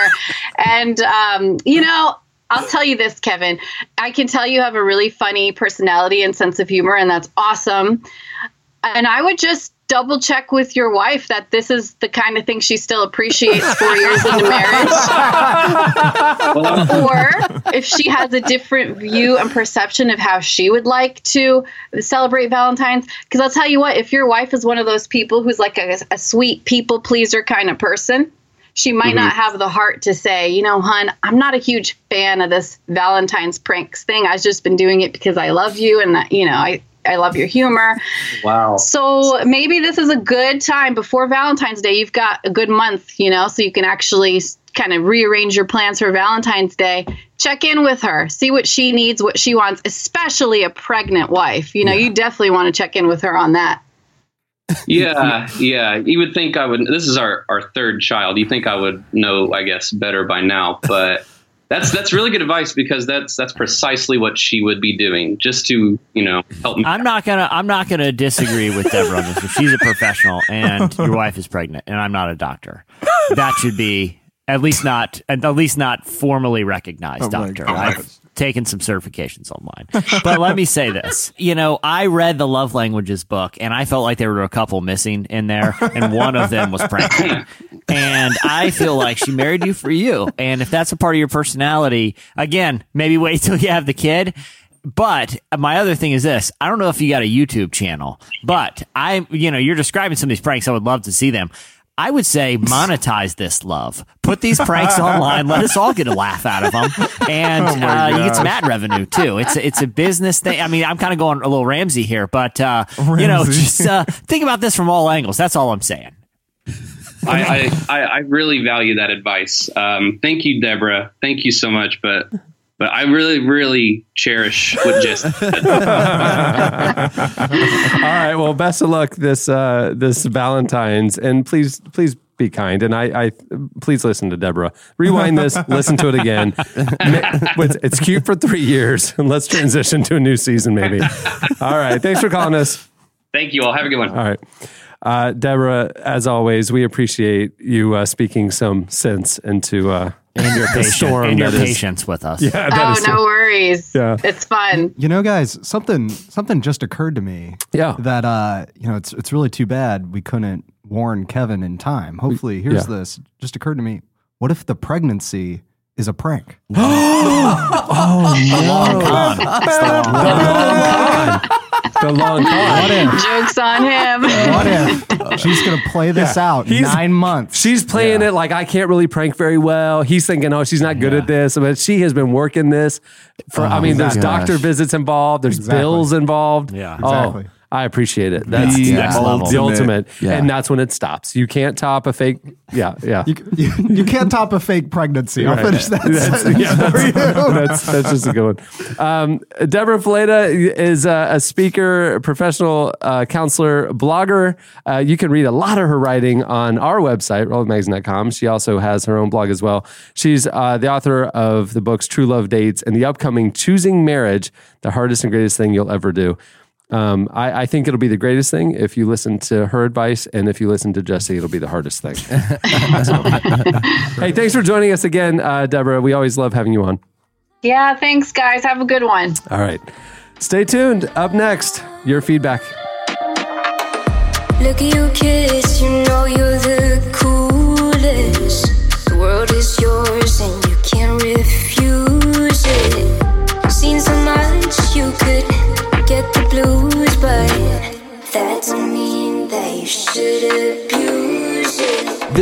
And, um, you know, I'll tell you this, Kevin. I can tell you have a really funny personality and sense of humor, and that's awesome. And I would just double check with your wife that this is the kind of thing she still appreciates four years into marriage. or if she has a different view and perception of how she would like to celebrate Valentine's. Because I'll tell you what, if your wife is one of those people who's like a, a sweet people pleaser kind of person, she might not mhm. have the heart to say, you know, hun, I'm not a huge fan of this Valentine's pranks thing. I've just been doing it because I love you and uh, you know, I, I love your humor. Wow. So maybe this is a good time before Valentine's Day. You've got a good month, you know, so you can actually kind of rearrange your plans for Valentine's Day. Check in with her, see what she needs, what she wants, especially a pregnant wife. You know, you definitely want to check in with her on that. yeah, yeah. You would think I would. This is our, our third child. You think I would know, I guess, better by now. But that's that's really good advice because that's that's precisely what she would be doing, just to you know help me. I'm not gonna I'm not gonna disagree with Debra on this. one. She's a professional, and your wife is pregnant, and I'm not a doctor. That should be at least not at least not formally recognized Oh my doctor. God. Taken some certifications online, but let me say this: you know, I read the love languages book, and I felt like there were a couple missing in there, and one of them was pregnant. And I feel like she married you for you. And if that's a part of your personality, again, maybe wait till you have the kid. But my other thing is this: I don't know if you got a YouTube channel, but I, you know, you're describing some of these pranks. I would love to see them. I would say monetize this love. Put these pranks online. Let us all get a laugh out of them, and Oh uh, you get some ad revenue too. It's a, it's a business thing. I mean, I'm kind of going a little Ramsey here, but uh, you know, just uh, think about this from all angles. That's all I'm saying. I, I, I, I really value that advice. Um, thank you, Debra. Thank you so much. But but I really, really cherish what just. All right. Well, best of luck this uh, this Valentine's, and please please be kind. And I, I please listen to Debra. Rewind this, listen to it again. It's, it's cute for three years, and let's transition to a new season, maybe. All right. Thanks for calling us. Thank you all. Have a good one. All right. Uh, Debra, as always, we appreciate you uh, speaking some sense into uh, And your the patience- storm and your that is- patience with us. Yeah, that oh, is- no worries. Yeah. It's fun. You know, guys, something something just occurred to me. Yeah. That uh, you know, it's it's really too bad we couldn't warn Kevin in time. Hopefully, here's yeah. this. Just occurred to me. What if the pregnancy is a prank? oh The long con. What if? Jokes on him. What if she's gonna play this Yeah. out He's- nine months? She's playing it like I can't really prank very well. He's thinking, oh, she's not good at this, but she has been working this for. I Oh, mean, there's gosh. doctor visits involved. There's Exactly. bills involved. Yeah. Exactly. Oh, I appreciate it. That's The that's ultimate. the ultimate, Yeah. and that's when it stops. You can't top a fake. Yeah, yeah. You, you, you can't top a fake pregnancy. I'll Right. finish that That's, sentence yeah, for you. that's, that's, that's just a good one. Um, Debra Fileta is a, a speaker, professional uh, counselor, blogger. Uh, you can read a lot of her writing on our website, relevantmagazine.com. She also has her own blog as well. She's uh, the author of the books True Love Dates and the upcoming Choosing Marriage, the hardest and greatest thing you'll ever do. Um, I, I think it'll be the greatest thing if you listen to her advice, and if you listen to Jesse, it'll be the hardest thing. So- hey, thanks for joining us again, uh, Debra. We always love having you on. Yeah, thanks, guys. Have a good one. All right. Stay tuned. Up next, your feedback. Look at you kiss, you know you're the coolest. The world is yours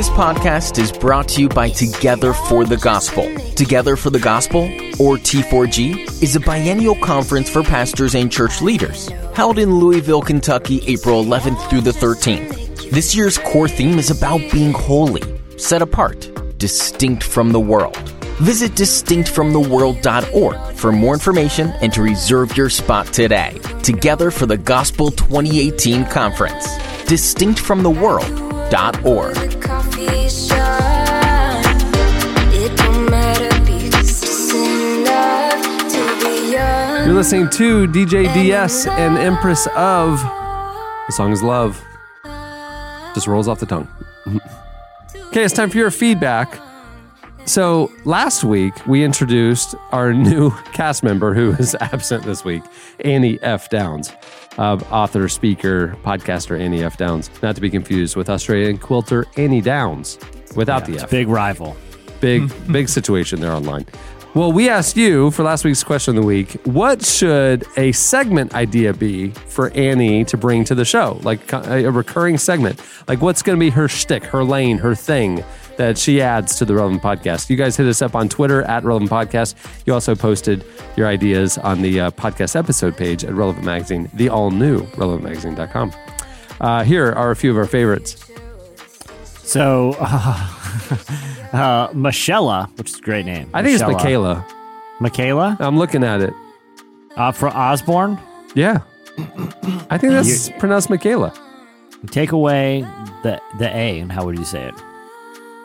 This podcast is brought to you by Together for the Gospel. Together for the Gospel, or T4G, is a biennial conference for pastors and church leaders held in Louisville, Kentucky, April 11th through the 13th. This year's core theme is about being holy, set apart, distinct from the world. Visit distinctfromtheworld.org for more information and to reserve your spot today. Together for the Gospel 2018 Conference. Distinctfromtheworld.org. You're listening to DJ DS and Empress of. The song is Love. Just rolls off the tongue. Okay, it's time for your feedback. So last week we introduced our new cast member who is absent this week, Annie F. Downs, uh, author, speaker, podcaster Annie F. Downs, not to be confused with Australian quilter Annie Downs without the It's F. big rival. Big, big situation there online. Well, we asked you for last week's question of the week what should a segment idea be for Annie to bring to the show? Like a a recurring segment. Like what's going to be her shtick, her lane, her thing that she adds to the Relevant Podcast? You guys hit us up on Twitter at Relevant Podcast. You also posted your ideas on the uh, podcast episode page at Relevant Magazine, the all new relevantmagazine.com. Uh, here are a few of our favorites. So, uh, uh, Michelle, which is a great name. I think it's. Michaela. Michaela? I'm looking at it. Uh, for Osborne? Yeah. I think that's pronounced Michaela. Take away the the A, and how would you say it?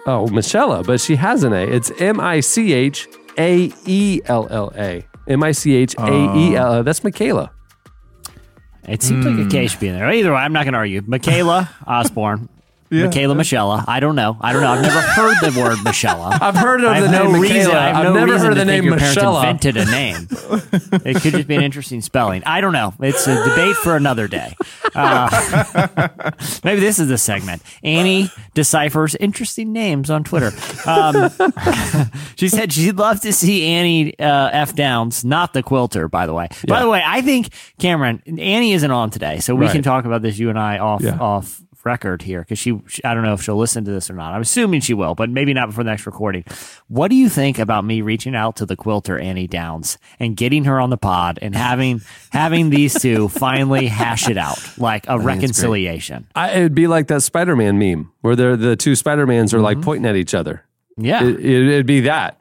Oh, Michella, but she has an A. It's M I C H A E L L A. M I C H A E L L. Oh. That's Michaela. It seems like a K should be in there. Either way, I'm not going to argue. Michaela Osborne. Yeah. Michaela Michelle. I don't know. I don't know. I've never heard the word Michelle. I've heard of I the name no Michaela. reason- I have I've no never reason heard to the name your parents invented a name. it could just be an interesting spelling. I don't know. It's a debate for another day. Uh, maybe this is the segment. Annie deciphers interesting names on Twitter. Um, she said she'd love to see Annie uh, F Downs, not the quilter, by the way. By the way, I think Cameron Annie isn't on today, so we Right. can talk about this. You and I off Yeah. off record here because she, she, I don't know if she'll listen to this or not. I'm assuming she will, but maybe not before the next recording. What do you think about me reaching out to the quilter Annie Downs and getting her on the pod and having having these two finally hash it out like a think it's great. reconciliation? I, it'd be like that Spider Man meme where they're, the two Spider Mans are like mm-hmm. pointing at each other. Yeah. It, it, it'd be that.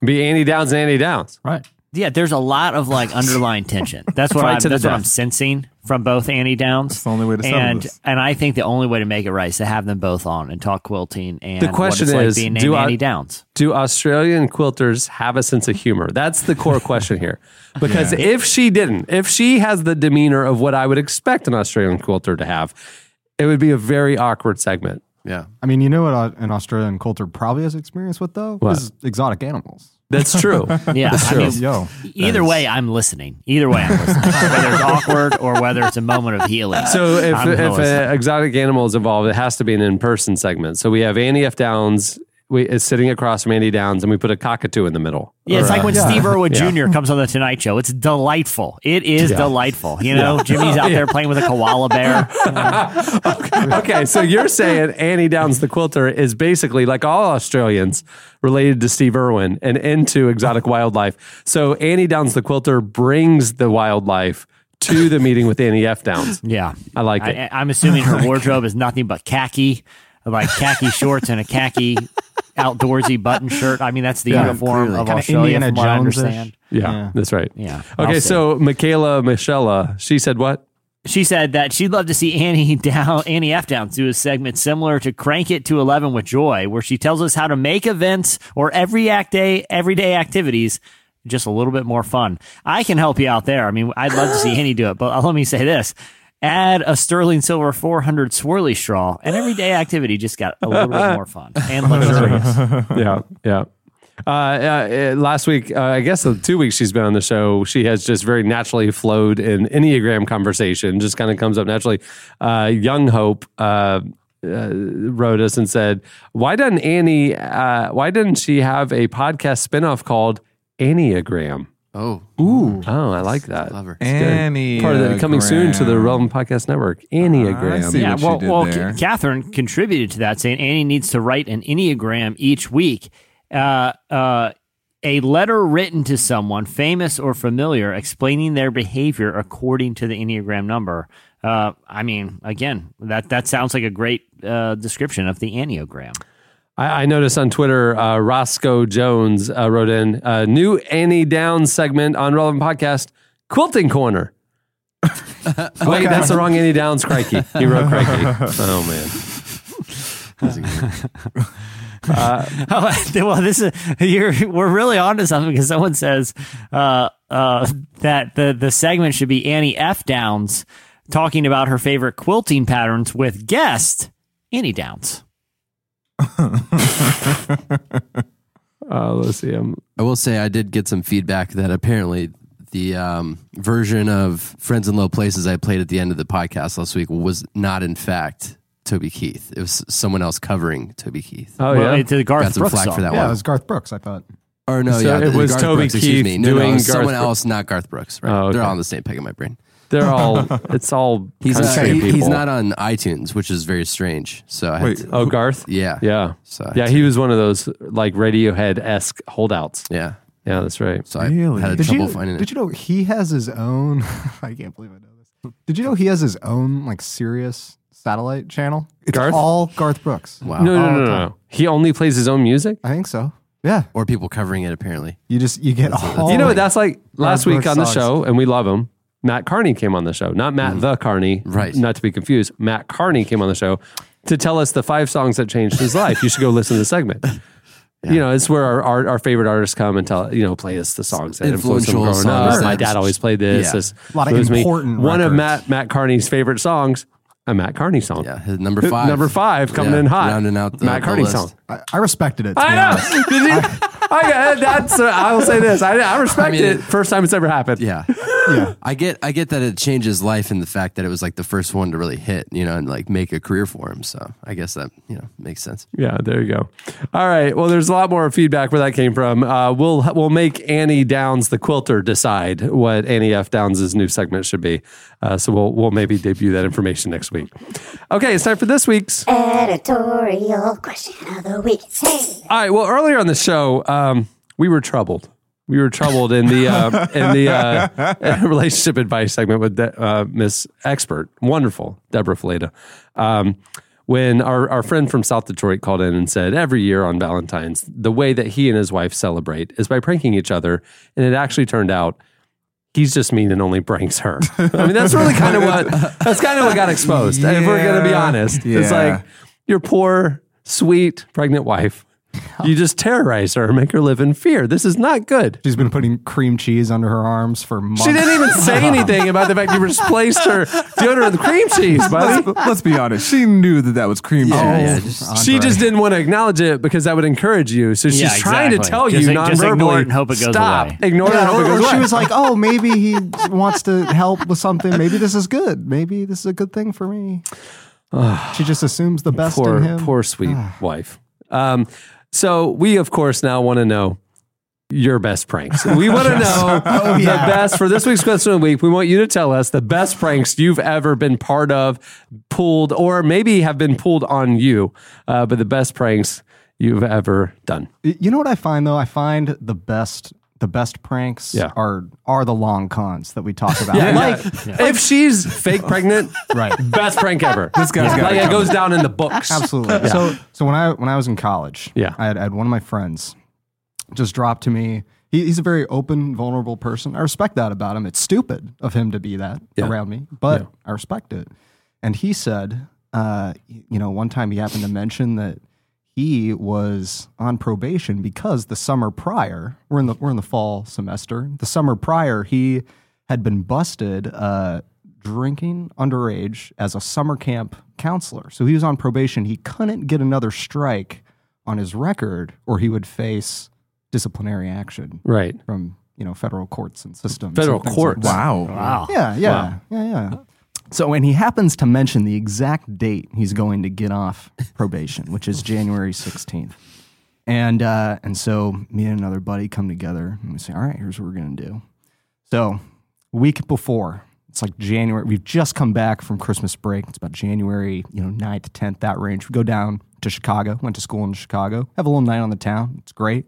It'd be Annie Downs and Annie Downs. Right. Yeah, there's a lot of like underlying tension. That's what Fight I'm, that's what I'm sensing from both Annie Downs. That's the only way to and this. and I think the only way to make it right is to have them both on and talk quilting and The question what it's like is, being do, named I- Annie Downs. do Australian quilters have a sense of humor? That's the core question here. Because Yeah. if she didn't, if she has the demeanor of what I would expect an Australian quilter to have, it would be a very awkward segment. Yeah. I mean, you know what an Australian quilter probably has experience with though? What? Is exotic animals. That's true. Yeah, That's I mean, Yo. Either way, I'm listening. Either way, I'm listening. whether it's awkward or whether it's a moment of healing. So if, I'm if an exotic animal is involved, it has to be an in-person segment. So we have Annie F. Downs we, is sitting across from Annie Downs, and we put a cockatoo in the middle. Yeah, it's Or, like when uh, Steve Irwin Yeah. Jr. comes on the Tonight Show. It's delightful. It is Yeah. delightful. You know, Yeah. Jimmy's out Yeah. there playing with a koala bear. okay, so you're saying Annie Downs the quilter is basically like all Australians related to Steve Irwin and into exotic wildlife. So Annie Downs the quilter brings the wildlife to the meeting with Annie F. Downs. Yeah, I like it. I, I'm assuming her wardrobe is nothing but khaki, like khaki shorts and a khaki outdoorsy button shirt. I mean, that's the Yeah, uniform clearly. of Kinda Australia, Indiana from what I understand. Yeah, that's right. Yeah. Okay, so Michaela Michella, she said what? She said that she'd love to see Annie down Annie F down do a segment similar to Crank It to Eleven with Joy, where she tells us how to make events or every act day everyday activities just a little bit more fun. I can help you out there. I mean, I'd love to see Annie do it, but uh, let me say this. Add a sterling silver 400 swirly straw, and everyday activity just got a little bit more fun and luxurious. yeah, yeah. Uh, uh, uh, last week, uh, I guess the two weeks she's been on the show, she has just very naturally flowed in Enneagram conversation, just kind of comes up naturally. Uh, Young Hope uh, uh, wrote us and said, Why doesn't Annie, uh, why didn't she have a podcast spinoff called Enneagram? Oh. Ooh. Oh, I like that. Clever. It's good. Part of the coming soon to the Relevant Podcast Network. Enneagram. yeah, well, well Ca- Catherine contributed to that, saying Annie needs to write an enneagram each week. Uh, uh, a letter written to someone famous or familiar explaining their behavior according to the enneagram number. Uh, I mean, again, that that sounds like a great uh, description of the enneagram. I, I noticed on Twitter, uh, Roscoe Jones uh, wrote in a new Annie Downs segment on Relevant Podcast, Quilting Corner. Wait, that's the wrong Annie Downs, crikey. He wrote crikey. Oh, man. Uh, well, this is you're we're really onto something because someone says uh, uh, that the the segment should be Annie F Downs talking about her favorite quilting patterns with guest Annie Downs. Uh, let's see. I'm, I will say I did get some feedback that apparently the um, version of Friends in Low Places I played at the end of the podcast last week was not, in fact, Toby Keith. It was someone else covering Toby Keith. Oh, Well, yeah? it's a Garth Got some Brooks flack song. for that Yeah, one. it was Garth Brooks, I thought. Or no, So yeah, it was Garth Toby Brooks, excuse Keith me. No, no, doing it was someone Garth Bro- else, not Garth Brooks. Right? Oh, They're all on the same peg in my brain. They're all, it's all He's not, he- he's not on iTunes, which is very strange. So I had Wait, to- oh, Garth? Yeah, Yeah. So I yeah, had he was one of those like Radiohead esque holdouts. Yeah. Yeah, that's right. So I had Did trouble you, finding it. did you know he has his own? I can't believe I know this. Did you know he has his own like Sirius satellite channel? It's Garth? all Garth Brooks. Wow. No, no, no, no, no. He only plays his own music? I think so. Yeah. Or people covering it, apparently. You just you get all. you know what that's like last Garth week Brooks on the songs. show, and we love him. Matt Carney came on the show, not Matt mm-hmm. the Carney, Right. Not to be confused. Matt Carney came on the show to tell us the five songs that changed his life. You should go listen to the segment. You know, it's where our, our our favorite artists come and tell you know play us the songs that influenced them Influential growing up. My dad always played this. Yeah. this A lot of moves me. important One of. Matt Matt Carney's favorite songs, a Matt Carney song. Yeah, his number five. Number five coming Yeah, in hot. rounding out the- Matt the Carney list. song. I, I respected it. To I be know. Did you? I, that's. Uh, I will say this. I, I respect I mean, it. First time it's ever happened. Yeah. Yeah. I get I get that it changes life and the fact that it was like the first one to really hit, you know, and like make a career for him. So I guess that, you know, makes sense. Yeah, there you go. All right. Well, there's a lot more feedback where that came from. Uh, we'll we'll make Annie Downs, the quilter, decide what Annie F. Downs' new segment should be. Uh, so we'll we'll maybe debut that information next week. Okay, it's time for this week's. Editorial question of the week. Hey. All right. Well, earlier on the show, um, we were troubled. We were troubled in the uh, in the uh, relationship advice segment with De- uh, Miss Expert, wonderful Debra Fileta. Um, when our, our friend from South Detroit called in and said every year on Valentine's, the way that he and his wife celebrate is by pranking each other, and it actually turned out he's just mean and only pranks her. I mean, that's really kind of what that's kind of what got exposed. If we're gonna be Yeah. honest, it's like your poor, sweet, pregnant wife. You just terrorize her, make her live in fear. This is not good. She's been putting cream cheese under her arms for months. She didn't even say anything about the fact you replaced her deodorant with cream cheese, buddy. Let's, let's be honest. She knew that that was cream Yeah, cheese. yeah, she just didn't want to acknowledge it because that would encourage you. So she's Yeah, trying to tell Just- you just non-verbally. ignore it and hope it goes Stop. away. Ignore it Yeah, and hope or, it goes or she was like, "Oh, maybe he wants to help with something. Maybe this is good. Maybe this is a good thing for me." she just assumes the best poor, in him. poor sweet wife. Um, so we of course now want to know your best pranks. We want to Yes. know Oh, the best for this week's question of the week. We want you to tell us the best pranks you've ever been part of, pulled, or maybe have been pulled on you. Uh, but the best pranks you've ever done. You know what I find though? I find the best the best pranks Yeah. are are the long cons that we talk about. Yeah, like yeah. if she's fake pregnant, right, best prank ever. This guy's got like it it goes down in the books. Absolutely. So so when I when I was in college, Yeah. I had, I had one of my friends just drop to me. He, he's a very open, vulnerable person. I respect that about him. It's stupid of him to be that around me, but. I respect it. And he said, uh, y- you know, one time he happened to mention that he was on probation because the summer prior, we're in the we're in the fall semester. The summer prior, he had been busted uh, drinking underage as a summer camp counselor. So he was on probation. He couldn't get another strike on his record, or he would face disciplinary action Right. from you know federal courts and systems. Federal and courts. Like that. Wow. Wow. Yeah, yeah, yeah, yeah. So, and he happens to mention the exact date he's going to get off probation, which is January 16th. And uh, and so me and another buddy come together and we say, all right, here's what we're gonna do. So, week before, it's like January. We've just come back from Christmas break. It's about January, you know, 9th, 10th, that range. We go down to Chicago. Went to school in Chicago. Have a little night on the town. It's great.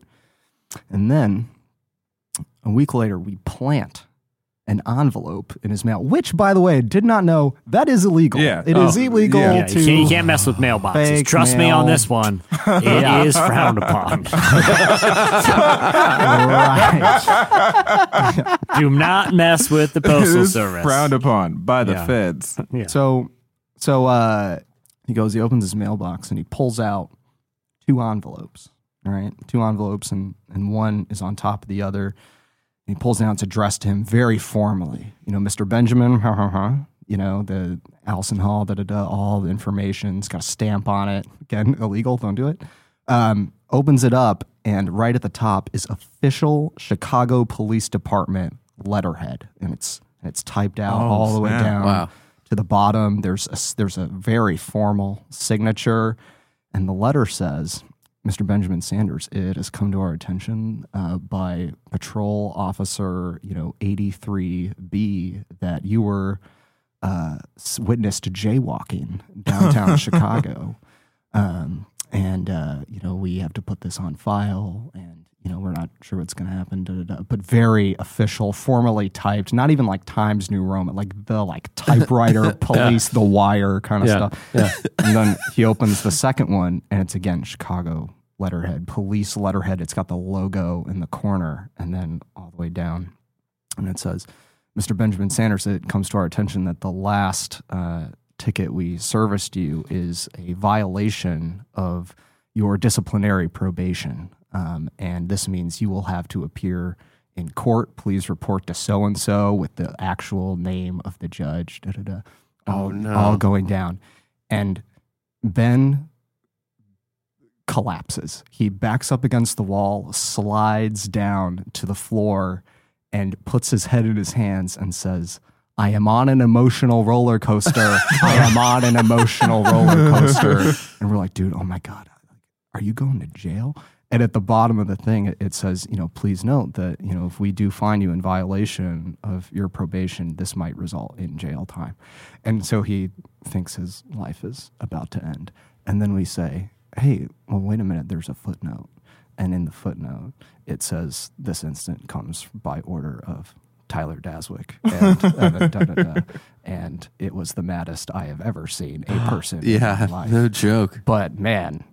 And then a week later, we plant an envelope in his mail, which, by the way, did not know that is illegal. Yeah. It is Oh, illegal yeah. Yeah, to. you, can't, you can't mess with mailboxes. fake Trust me on this one. It is frowned upon. right. Do not mess with the postal is service. frowned upon by the Yeah. feds. Yeah. So, so uh, he goes, he opens his mailbox and he pulls out two envelopes. All right, two envelopes, and and one is on top of the other. He pulls down. It's addressed to him very formally. You know, Mr. Benjamin. Ha ha ha. You know, the Allison Hall. Da da da. All the information. It's got a stamp on it. Again, illegal. Don't do it. Um, opens it up, and right at the top is official Chicago Police Department letterhead, and it's it's typed out Oh, all the way down Wow. to the bottom. There's a, there's a very formal signature, and the letter says, "Mr. Benjamin Sanders, it has come to our attention uh, by patrol officer, you know, 83B, that you were uh, witness to jaywalking downtown Chicago, um, and uh, you know we have to put this on file and." You know, we're not sure what's going to happen, da, da, da, but very official, formally typed. Not even like Times New Roman, like the like typewriter, police, the wire kind of Yeah, stuff. yeah. And then he opens the second one, and it's again Chicago letterhead, police letterhead. It's got the logo in the corner, and then all the way down, and it says, "Mr. Benjamin Sanders." It comes to our attention that the last uh, ticket we serviced you is a violation of your disciplinary probation, um, and this means you will have to appear in court. Please report to so and so with the actual name of the judge. Da, da, da. All, Oh, no. all going down, and Ben collapses. He backs up against the wall, slides down to the floor, and puts his head in his hands and says, I am on an emotional roller coaster. I am on an emotional roller coaster. And we're like, dude, oh my God, are you going to jail? And at the bottom of the thing, it- says, you know, please note that, you know, if we do find you in violation of your probation, this might result in jail time. And so he thinks his life is about to end. And then we say, hey, well, wait a minute, there's a footnote. And in the footnote, it says this instant comes by order of Tyler Daswick. And, uh, da, da, da. and it was the maddest I have ever seen a person. Yeah, my life. no joke. But man,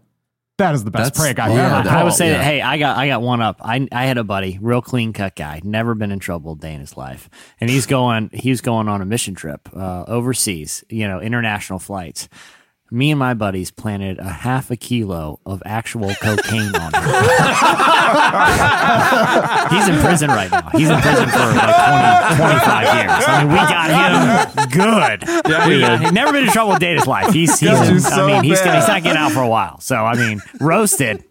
that is the best That's- prank I've yeah, ever I would pulled. say that. Hey, I got I got one up. I I had a buddy, real clean cut guy, never been in trouble a day in his life, and he's going he's going on a mission trip uh, overseas. You know, international flights. Me and my buddies planted a half a kilo of actual cocaine on him. He's in prison right now. He's in prison for like 20, 25 years. I mean, we got him good. Yeah, we he got, never been in trouble a day in his life. He's, he's in, so I mean, he's, gonna, he's not getting out for a while. So, I mean, roasted.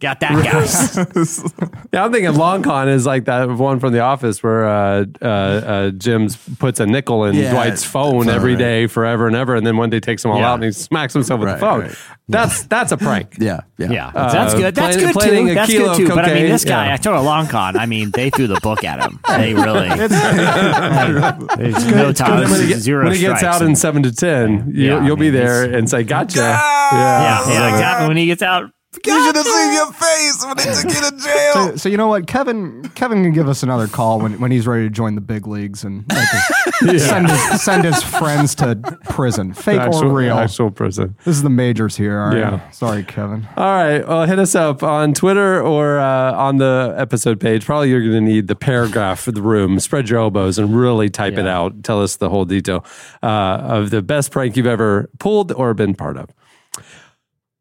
Got that guy. Yeah, I'm thinking long con is like that one from The Office where uh, uh, uh, Jim's puts a nickel in Yeah, Dwight's phone that's every right. day forever and ever, and then one day takes them all Yeah. out and he smacks himself with Right, the phone. right. That's that's a prank. Yeah, yeah. Yeah, Uh, that's good. That's plan- good too. That's good of too. But I mean, this guy, yeah. I told a long con. I mean, they threw the book at him. They really. There's no time. when he, get- zero when he gets strikes. out in seven to ten, you, Yeah, I you'll be mean, there and say, "Gotcha." yeah, yeah, exactly. When he gets out, You should have seen your face when they took you to jail. So, so you know what, Kevin? Kevin can give us another call when, when he's ready to join the big leagues and like, send his, send his friends to prison, fake Actual, or real. actual prison. This is the majors here. All right. Yeah. Sorry, Kevin. All right. Well, hit us up on Twitter or uh, on the episode page. Probably you're going to need the paragraph for the room. Spread your elbows and really type it out. Tell us the whole detail uh, of the best prank you've ever pulled or been part of.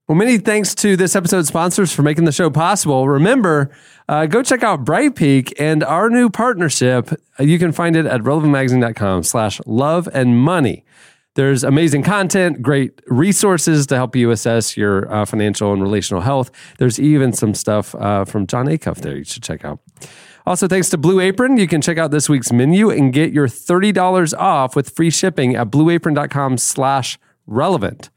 Well, many thanks to this episode's sponsors for making the show possible. Remember, uh, go check out Bright Peak and our new partnership. You can find it at relevantmagazine.com slash love and money. There's amazing content, great resources to help you assess your uh, financial and relational health. There's even some stuff uh, from Jon Acuff there you should check out. Also, thanks to Blue Apron, you can check out this week's menu and get your $30 off with free shipping at blueapron.com slash relevant.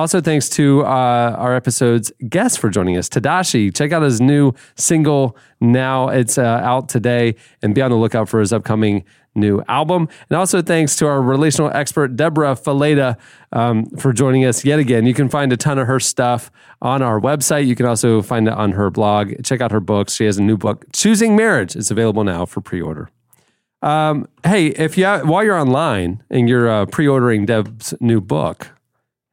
Also, thanks to uh, our episode's guest for joining us, Tedashii. Check out his new single now. It's uh, out today, and be on the lookout for his upcoming new album. And also, thanks to our relational expert, Debra Fileta, um, for joining us yet again. You can find a ton of her stuff on our website. You can also find it on her blog. Check out her books. She has a new book, Choosing Marriage. It's available now for pre order. Um, hey, if you while you're online and you're uh, pre-ordering Deb's new book,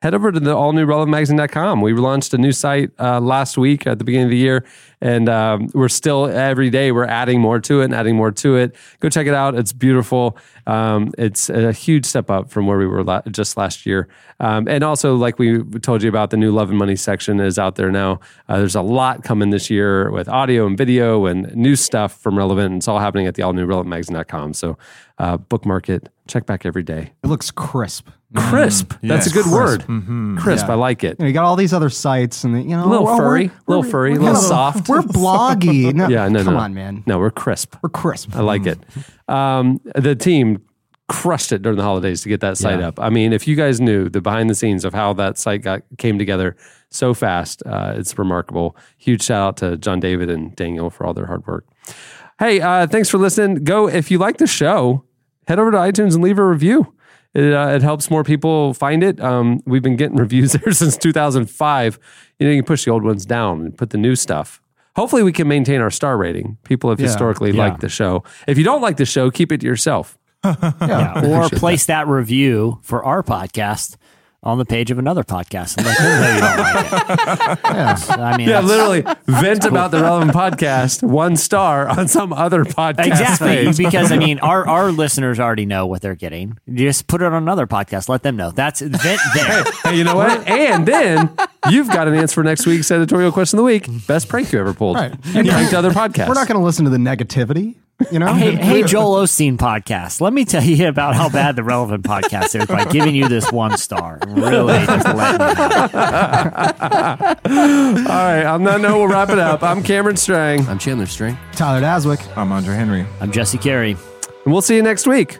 head over to the all new relevantmagazine.com. We launched a new site uh, last week at the beginning of the year, and um, we're still every day we're adding more to it and adding more to it. Go check it out; it's beautiful. Um, it's a huge step up from where we were la- just last year. Um, and also, like we told you about, the new Love and Money section is out there now. Uh, there's a lot coming this year with audio and video and new stuff from Relevant. It's all happening at the all new relevantmagazine.com. So uh, bookmark it. Check back every day. It looks crisp. Crisp. That's a good Crisp. word. Mhm. Crisp. Yeah. I like it. You, know, you got all these other sites, and you know, A little well, furry, we're- little we're- furry, we're a little soft. We're bloggy. No, yeah, no, come no. on, man. No, we're crisp. We're crisp. I like it. Um, the team crushed it during the holidays to get that site Yeah. up. I mean, if you guys knew the behind the scenes of how that site got came together so fast, uh, it's remarkable. Huge shout out to John David and Daniel for all their hard work. Hey, uh, thanks for listening. Go if you like the show, head over to iTunes and leave a review. It, uh, it helps more people find it. Um, we've been getting reviews there since 2005. You know, you can push the old ones down and put the new stuff. Hopefully, we can maintain our star rating. People have Yeah. historically Yeah. liked the show. If you don't like the show, keep it to yourself. Yeah, or Appreciate place that. review for our podcast on the page of another podcast and let them you don't like it. Yeah. I mean, yeah, literally vent about the relevant podcast, one star on some other podcast. Exactly, page. because I mean, our our listeners already know what they're getting. Just put it on another podcast. Let them know. That's vent there. Hey, you know what? And then you've got an answer for next week's editorial question of the week: best prank you ever pulled. Right. And pranked other podcasts. We're not going to listen to the negativity. You know, Hey, hey, Joel Osteen podcast. Let me tell you about how bad the relevant podcast is by giving you this one star. Really, just letting you know. All right, on that note, we'll wrap it up. I'm Cameron Strang. I'm Chandler Strang. Tyler Daswick. I'm Andre Henry. I'm Jesse Carey. And we'll see you next week.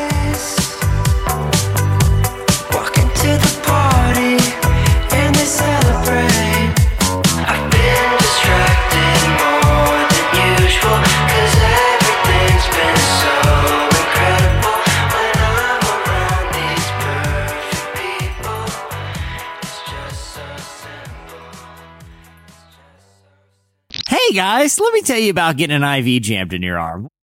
Guys, let me tell you about getting an IV jammed in your arm.